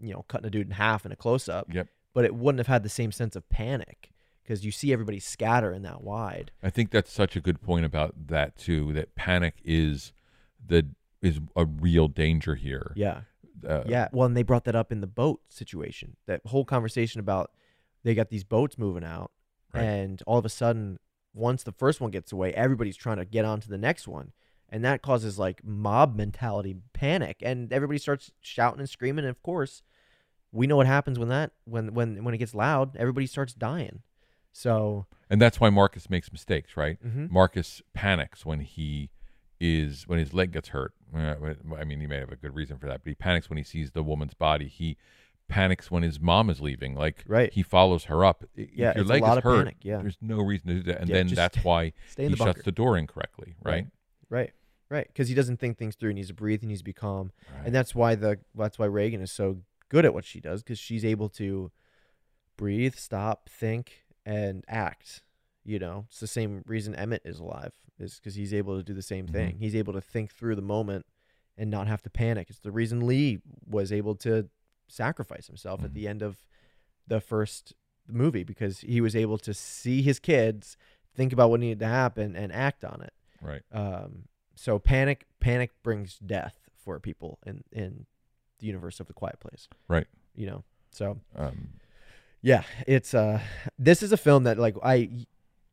you know, cutting a dude in half in a close up, Yep. But it wouldn't have had the same sense of panic because you see everybody scatter in that wide. I think that's such a good point about that too. That panic is the is a real danger here. Yeah. Uh, Yeah. Well, and they brought that up in the boat situation. That whole conversation about they got these boats moving out, Right. and all of a sudden, once the first one gets away, everybody's trying to get onto the next one, and that causes like mob mentality, panic, and everybody starts shouting and screaming. And of course, we know what happens when that when when when it gets loud. Everybody starts dying. So And that's why Marcus makes mistakes, right? Mhm. Marcus panics when he is when his leg gets hurt. Uh, I mean, he may have a good reason for that, but he panics when he sees the woman's body. He panics when his mom is leaving. Like, Right. he follows her up. If Yeah, your it's a leg lot is hurt. panic, yeah. there's no reason to do that, and Yeah, then that's why stay in he the shuts the door incorrectly, right? right, right, because he doesn't think things through. He needs to breathe. And he needs to be calm. Right. and that's why the that's why Regan is so good at what she does because she's able to breathe, stop, think, and act. You know, it's the same reason Emmett is alive is because he's able to do the same thing. Mhm. He's able to think through the moment and not have to panic. It's the reason Lee was able to sacrifice himself at Mhm. the end of the first movie because he was able to see his kids, think about what needed to happen, and act on it. right. Um, so panic panic brings death for people in in the universe of the Quiet Place. Right. You know. So Um, yeah, it's uh this is a film that like I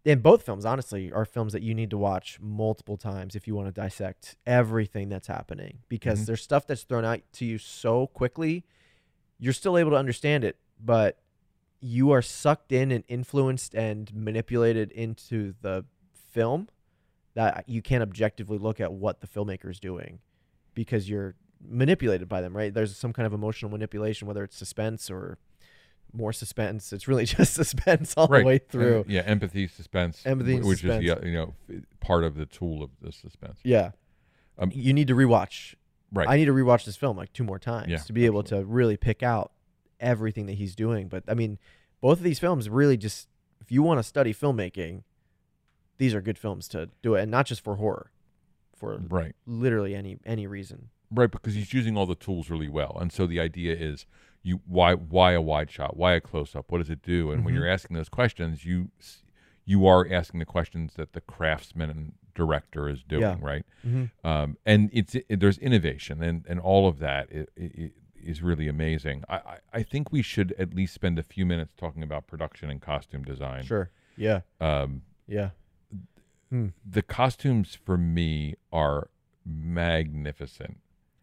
in both films honestly are films that you need to watch multiple times if you want to dissect everything that's happening because Mhm. there's stuff that's thrown out to you so quickly you're still able to understand it but you are sucked in and influenced and manipulated into the film that you can't objectively look at what the filmmaker is doing because you're manipulated by them right there's some kind of emotional manipulation whether it's suspense or more suspense. It's really just suspense all right. the way And, through. yeah, empathy, suspense, Empathy which is the you know part of the tool of the suspense. Yeah. Um, you need to rewatch. Right. I need to rewatch this film like two more times Yeah, to be able to really pick out everything that he's doing. But I mean, both of these films really just if you want to study filmmaking, these are good films to do it, and not just for horror, for right. literally any any reason. Right, because he's using all the tools really well, and so the idea is you why why a wide shot, why a close up, what does it do? And when Mhm. you're asking those questions, you you are asking the questions that the craftsman and director is doing, Yeah. right? Mm-hmm. Um, and it's it, there's innovation and and all of that. It, it, is really amazing. I, I I think we should at least spend a few minutes talking about production and costume design. Sure. Yeah. Um, Yeah. the costumes for me are magnificent.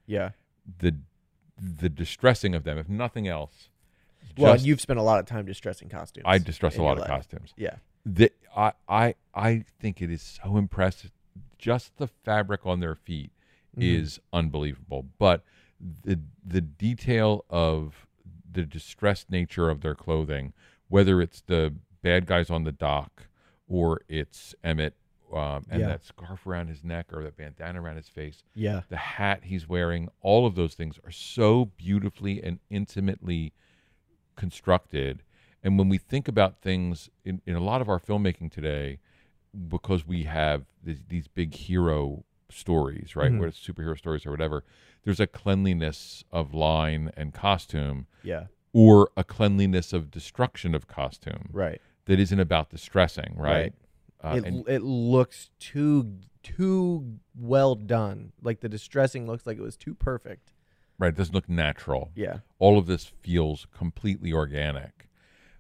Yeah. The the distressing of them, if nothing else. Well, just- you've spent a lot of time distressing costumes. I distress a lot of life. costumes. Yeah. The, I I I think it is so impressive. Just the fabric on their feet Mm-hmm. is unbelievable. But the the detail of the distressed nature of their clothing, whether it's the bad guys on the dock or it's Emmett um, and Yeah. that scarf around his neck or that bandana around his face, Yeah. the hat he's wearing, all of those things are so beautifully and intimately constructed. And when we think about things in, in a lot of our filmmaking today, because we have these, these big hero stories, right? Mhm. Where it's superhero stories or whatever, there's a cleanliness of line and costume Yeah. or a cleanliness of destruction of costume Right. that isn't about distressing, right? Uh, it and- it looks too too well done. Like the distressing looks like it was too perfect. right, it doesn't look natural. Yeah. all of this feels completely organic.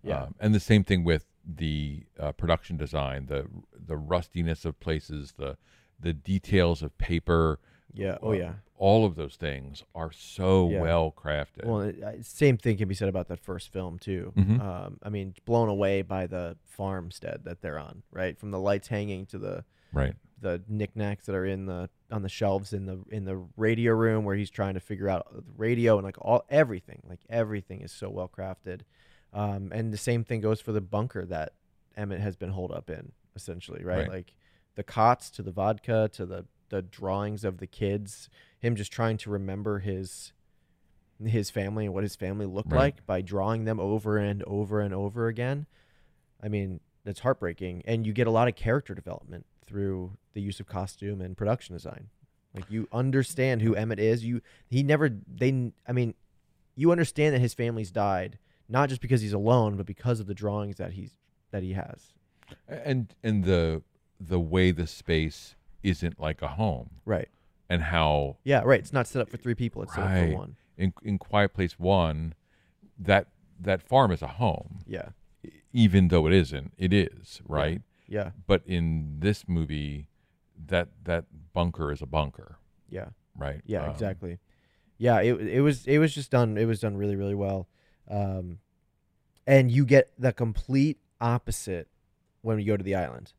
Yeah. Um, and the same thing with the uh, production design, the the rustiness of places, the the details of paper. Yeah. Oh uh, yeah. All of those things are so Yeah. well crafted. Well, it, uh, same thing can be said about that first film too. Mhm. Um, I mean, blown away by the farmstead that they're on, right? From the lights hanging to the right. the knickknacks that are in the on the shelves in the in the radio room where he's trying to figure out the radio and like all everything, like everything is so well crafted. Um, and the same thing goes for the bunker that Emmett has been holed up in, essentially, right? Right. Like the cots to the vodka to the the drawings of the kids, him just trying to remember his his family and what his family looked Right. like by drawing them over and over and over again. I mean, that's heartbreaking. And you get a lot of character development through the use of costume and production design. Like you understand who Emmett is. You he never they I mean, you understand that his family's died not just because he's alone, but because of the drawings that he's that he has. And and the the way the space isn't like a home, Right. and how Yeah, right. It's not set up for three people, it's set up for one. in in Quiet Place One, that that farm is a home, Yeah. even though it isn't. It is right. Yeah. But in this movie, that that bunker is a bunker, Yeah. right? Yeah, Um, exactly. Yeah, it it was it was just done it was done really really well. Um and you get the complete opposite when we go to the island.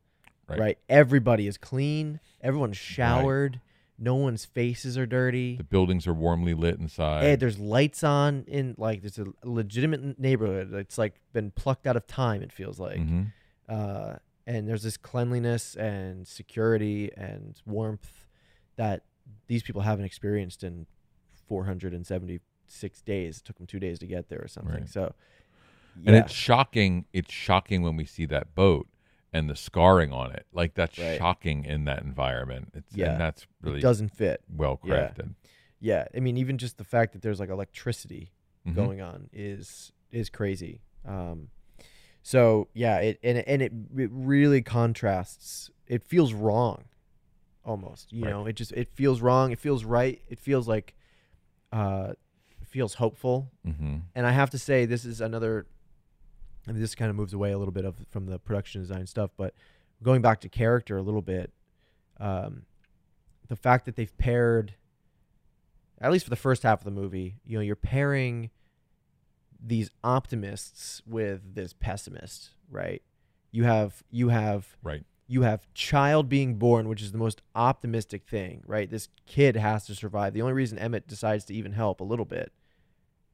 Right. Right? Everybody is clean, everyone's showered, no one's faces are dirty. The buildings are warmly lit inside. Hey, there's lights on in like there's a legitimate neighborhood. It's like been plucked out of time. It feels like, Mhm. uh, and there's this cleanliness and security and warmth that these people haven't experienced in 476 days. It took them two days to get there or something. Right. So, And it's shocking. It's shocking when we see that boat and the scarring on it. Like that's Right. shocking in that environment. It's, Yeah. and that's it really doesn't fit. well crafted. Yeah, I mean, even just the fact that there's like electricity Mhm. going on is is crazy. Um, so yeah, it and it- and it it really contrasts. It feels wrong, almost. You Right. know, it just it feels wrong. It feels right. It feels like, uh, feels hopeful. hmm And I have to say, this is another. I mean, this kind of moves away a little bit of from the production design stuff, but going back to character a little bit, um, the fact that they've paired, at least for the first half of the movie, you know, you're pairing these optimists with this pessimist, right? You have you have Right. you have child being born, which is the most optimistic thing, right? This kid has to survive. The only reason Emmett decides to even help a little bit,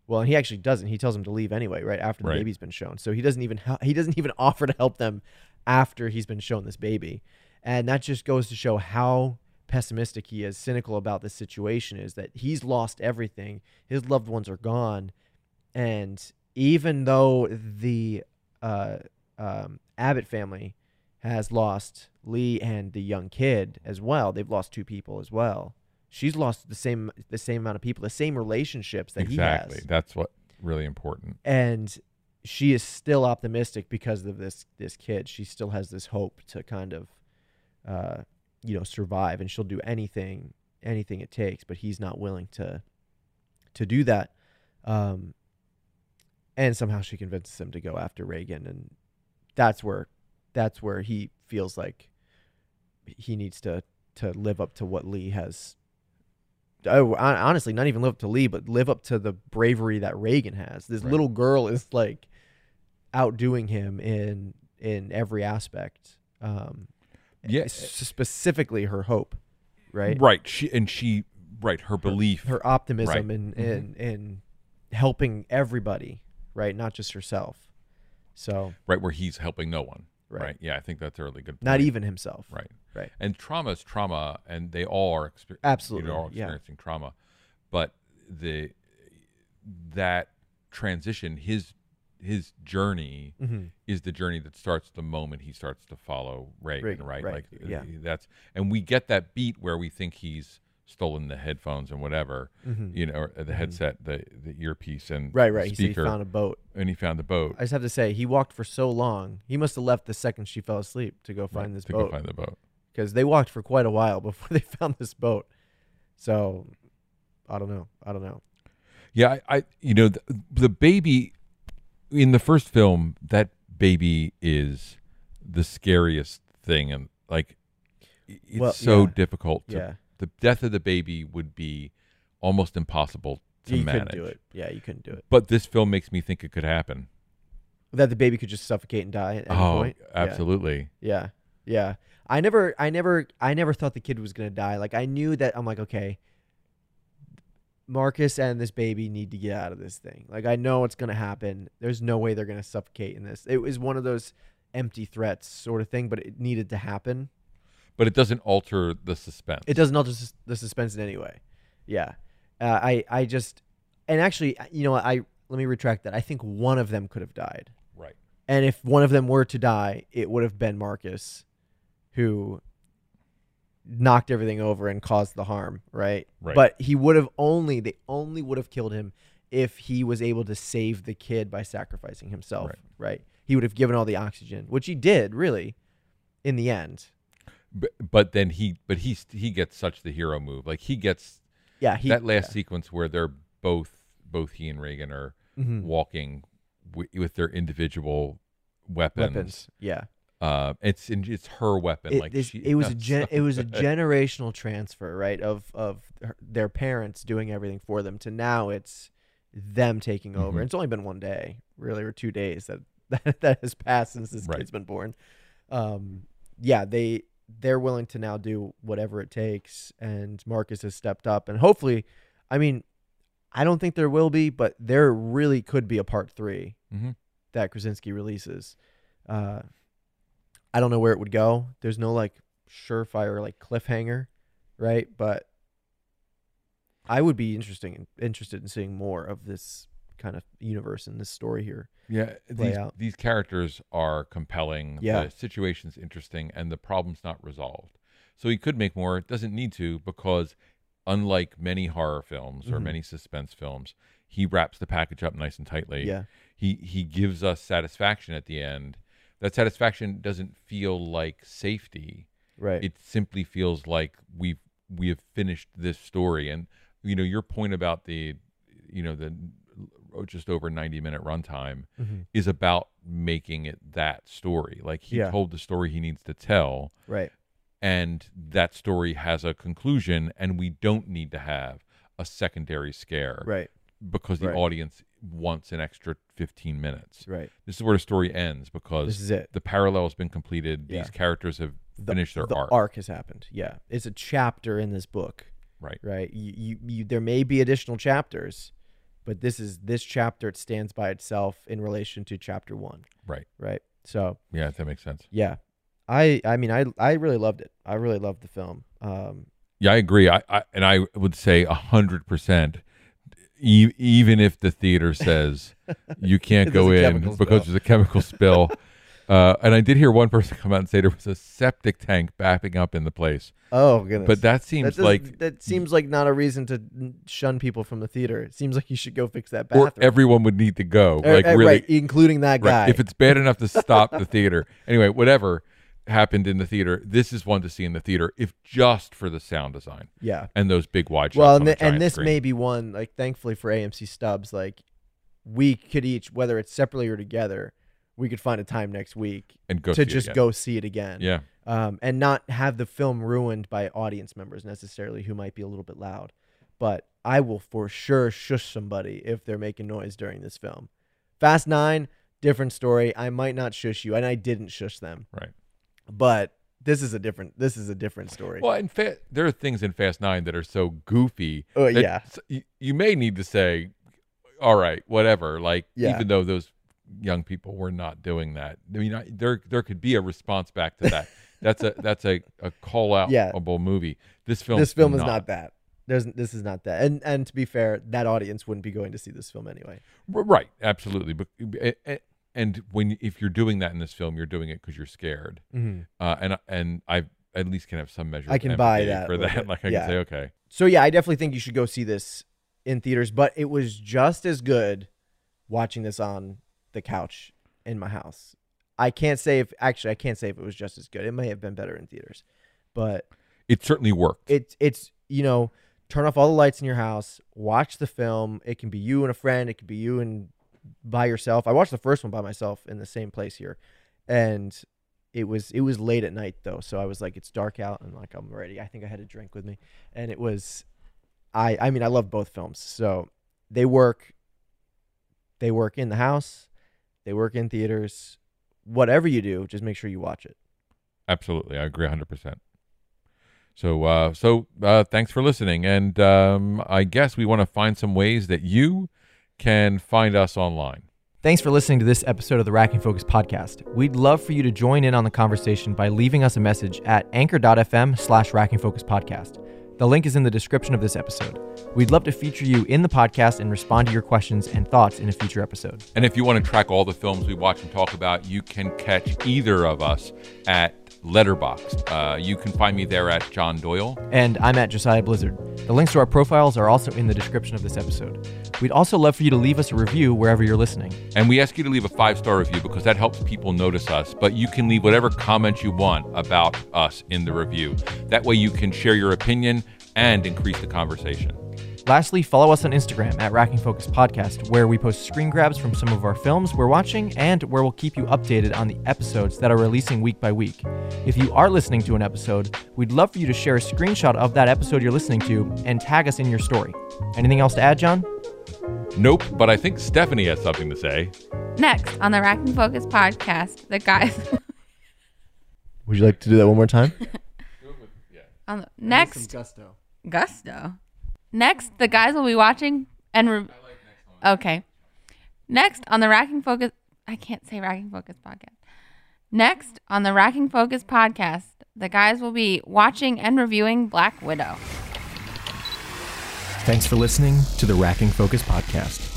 well, and he actually doesn't. He tells him to leave anyway, right after the Right. baby's been shown. So he doesn't even he doesn't even offer to help them after he's been shown this baby, and that just goes to show how pessimistic he is, cynical about this situation. Is that he's lost everything. His loved ones are gone, and even though the uh, um, Abbott family has lost Lee and the young kid as well. They've lost two people as well. She's lost the same the same amount of people, the same relationships that Exactly. he has, That's what really important. and she is still optimistic because of this this kid. She still has this hope to kind of, uh, you know, survive, and she'll do anything anything it takes. But he's not willing to to do that. Um, and somehow she convinces him to go after Regan, and that's where that's where he feels like he needs to to live up to what Lee has. Oh, honestly, not even live up to Lee, but live up to the bravery that Regan has. This Right. little girl is like outdoing him in in every aspect. Um, Yeah. specifically her hope, right? Right. She and she. Right. Her belief. her optimism Right. in, Mhm. in in helping everybody, right? Not just herself. So right where he's helping no one. Right. Right. Yeah. I think that's a really good. Point. not even himself. Right. Right. And trauma is trauma, and they all are exper- Absolutely, you know, all yeah. experiencing trauma. But the that transition, his his journey hmm is the journey that starts the moment he starts to follow Regan, Regan, right? right, Like yeah. that's and we get that beat where we think he's stolen the headphones and whatever, hmm you know, or the headset, the the earpiece, and Right, right. He said he found a boat. and he found the boat. I just have to say, he walked for so long. He must have left the second she fell asleep to go right, find this to boat. go find the boat. because they walked for quite a while before they found this boat. So I don't know. I don't know. Yeah, I, I you know, the, the baby in the first film, that baby is the scariest thing, and like it's Well, so yeah. difficult. To, yeah, the death of the baby would be almost impossible to you manage. couldn't do it. Yeah, you couldn't do it. But this film makes me think it could happen. That the baby could just suffocate and die at any oh, point. Yeah. absolutely. Yeah. Yeah. I never I never I never thought the kid was going to die. Like I knew that I'm like okay, Marcus and this baby need to get out of this thing. Like I know it's going to happen. There's no way they're going to suffocate in this. It was one of those empty threats sort of thing, but it needed to happen. But it doesn't alter the suspense. It doesn't alter sus- the suspense in any way. Yeah. Uh, I I just and actually you know I let me retract that. I think one of them could have died. right. And if one of them were to die, it would have been Marcus, who knocked everything over and caused the harm, right? Right. But he would have only they only would have killed him if he was able to save the kid by sacrificing himself, Right. right? He would have given all the oxygen, which he did, really, in the end. But, but then he, but he, he gets such the hero move. Like he gets Yeah, he that last sequence where they're both, both he and Regan are yeah. Mhm. walking wi- with their individual weapons. weapons. Yeah, Uh, it's it's her weapon. it, like this- she, it was a gen- it was a generational transfer, right? Of of her- their parents doing everything for them to now it's them taking over. Mhm. It's only been one day, really, or two days that that, that has passed since this Right. kid's been born. Um, yeah, they they're willing to now do whatever it takes, and Marcus has stepped up, and hopefully, I mean, I don't think there will be, but there really could be a part three Mhm. that Krasinski releases. Uh, I don't know where it would go. There's no like surefire like cliffhanger, right? But I would be interesting interested in seeing more of this kind of universe and this story here. Yeah, these out. these characters are compelling. Yeah. the situation's interesting, and the problem's not resolved. So he could make more. It doesn't need to because, unlike many horror films or Mhm. many suspense films, he wraps the package up nice and tightly. Yeah. he he gives us satisfaction at the end. That satisfaction doesn't feel like safety. Right. It simply feels like we've we have finished this story. And you know your point about the, you know the just over ninety minute runtime Mhm. is about making it that story. Like he Yeah. told the story he needs to tell, Right. and that story has a conclusion, and we don't need to have a secondary scare Right. because the Right. audience wants an extra 15 minutes. Right. This is where the story ends because This is it. the parallel has been completed. Yeah. These characters have The, finished their the arc. has happened. Yeah. It's a chapter in this book. Right. Right. You, you, you there may be additional chapters, but this is this chapter it stands by itself in relation to chapter 1. Right. Right. So, Yeah, that makes sense. yeah. I I mean I I really loved it. I really loved the film. Um Yeah, I agree. I, I and I would say a hundred percent. Even if the theater says you can't go in because spill. there's a chemical spill, uh, and I did hear one person come out and say there was a septic tank backing up in the place, oh goodness. but that seems that like that seems like not a reason to shun people from the theater. It seems like you should go fix that or everyone would need to go. Er- like er, really, right, including that guy. Right. If it's bad enough to stop the theater, anyway, whatever. happened in the theater. This is one to see in the theater, if just for the sound design Yeah. and those big wide shots. Well, and, the th- and this screen. may be one like thankfully for AMC stubs, like we could each, whether it's separately or together, we could find a time next week and go to just go see it again. Yeah, um, and not have the film ruined by audience members necessarily who might be a little bit loud. But I will for sure shush somebody if they're making noise during this film. Fast Nine, different story. I might not shush you, and I didn't shush them. right. But this is a different. This is a different story. Well, in fa- there are things in Fast Nine that are so goofy. Oh, that yeah. you, you may need to say, "All right, whatever." Like, Yeah. even though those young people were not doing that, I mean, I, there there could be a response back to that. that's a that's a, a call out Yeah. movie. This film. this film is not that. There's this is not that. And and to be fair, that audience wouldn't be going to see this film anyway. Right, absolutely. But and when if you're doing that in this film, you're doing it because you're scared. Mm-hmm. Uh, and and I at least can have some measure. I can buy that for that. bit. Like I Yeah. can say, okay, So yeah, I definitely think you should go see this in theaters, but it was just as good watching this on the couch in my house. I can't say if actually I can't say if it was just as good. It may have been better in theaters. But it certainly worked. it's it's you know, turn off all the lights in your house, watch the film. It can be you and a friend, it could be you and by yourself. I watched the first one by myself in the same place here. And it was it was late at night though, so I was like it's dark out and like I'm ready. I think I had a drink with me. And it was I I mean I love both films. So they work they work in the house, they work in theaters. Whatever you do, just make sure you watch it. Absolutely, I agree 100. percent So, uh, so uh, thanks for listening, and um, I guess we want to find some ways that you can find us online. Thanks for listening to this episode of the Racking Focus podcast. We'd love for you to join in on the conversation by leaving us a message at anchor.fm slash Racking Focus podcast. The link is in the description of this episode. We'd love to feature you in the podcast and respond to your questions and thoughts in a future episode. And if you want to track all the films we watch and talk about, you can catch either of us at Letterboxd. Uh, you can find me there at John Doyle. And I'm at Josiah Blizzard. The links to our profiles are also in the description of this episode. We'd also love for you to leave us a review wherever you're listening. And we ask you to leave a five star review because that helps people notice us. But you can leave whatever comments you want about us in the review. That way you can share your opinion and increase the conversation. Lastly, follow us on Instagram at Racking Focus Podcast, where we post screen grabs from some of our films we're watching and where we'll keep you updated on the episodes that are releasing week by week. If you are listening to an episode, we'd love for you to share a screenshot of that episode you're listening to and tag us in your story. Anything else to add, John? Nope, but I think Stephanie has something to say. Next on the Racking Focus podcast, the guys Would you like to do that one more time? on the next gusto. gusto. Next, the guys will be watching and re- okay. Next on the Racking Focus, I can't say Racking Focus podcast. Next on the Racking Focus podcast, the guys will be watching and reviewing Black Widow. Thanks for listening to the Racking Focus podcast.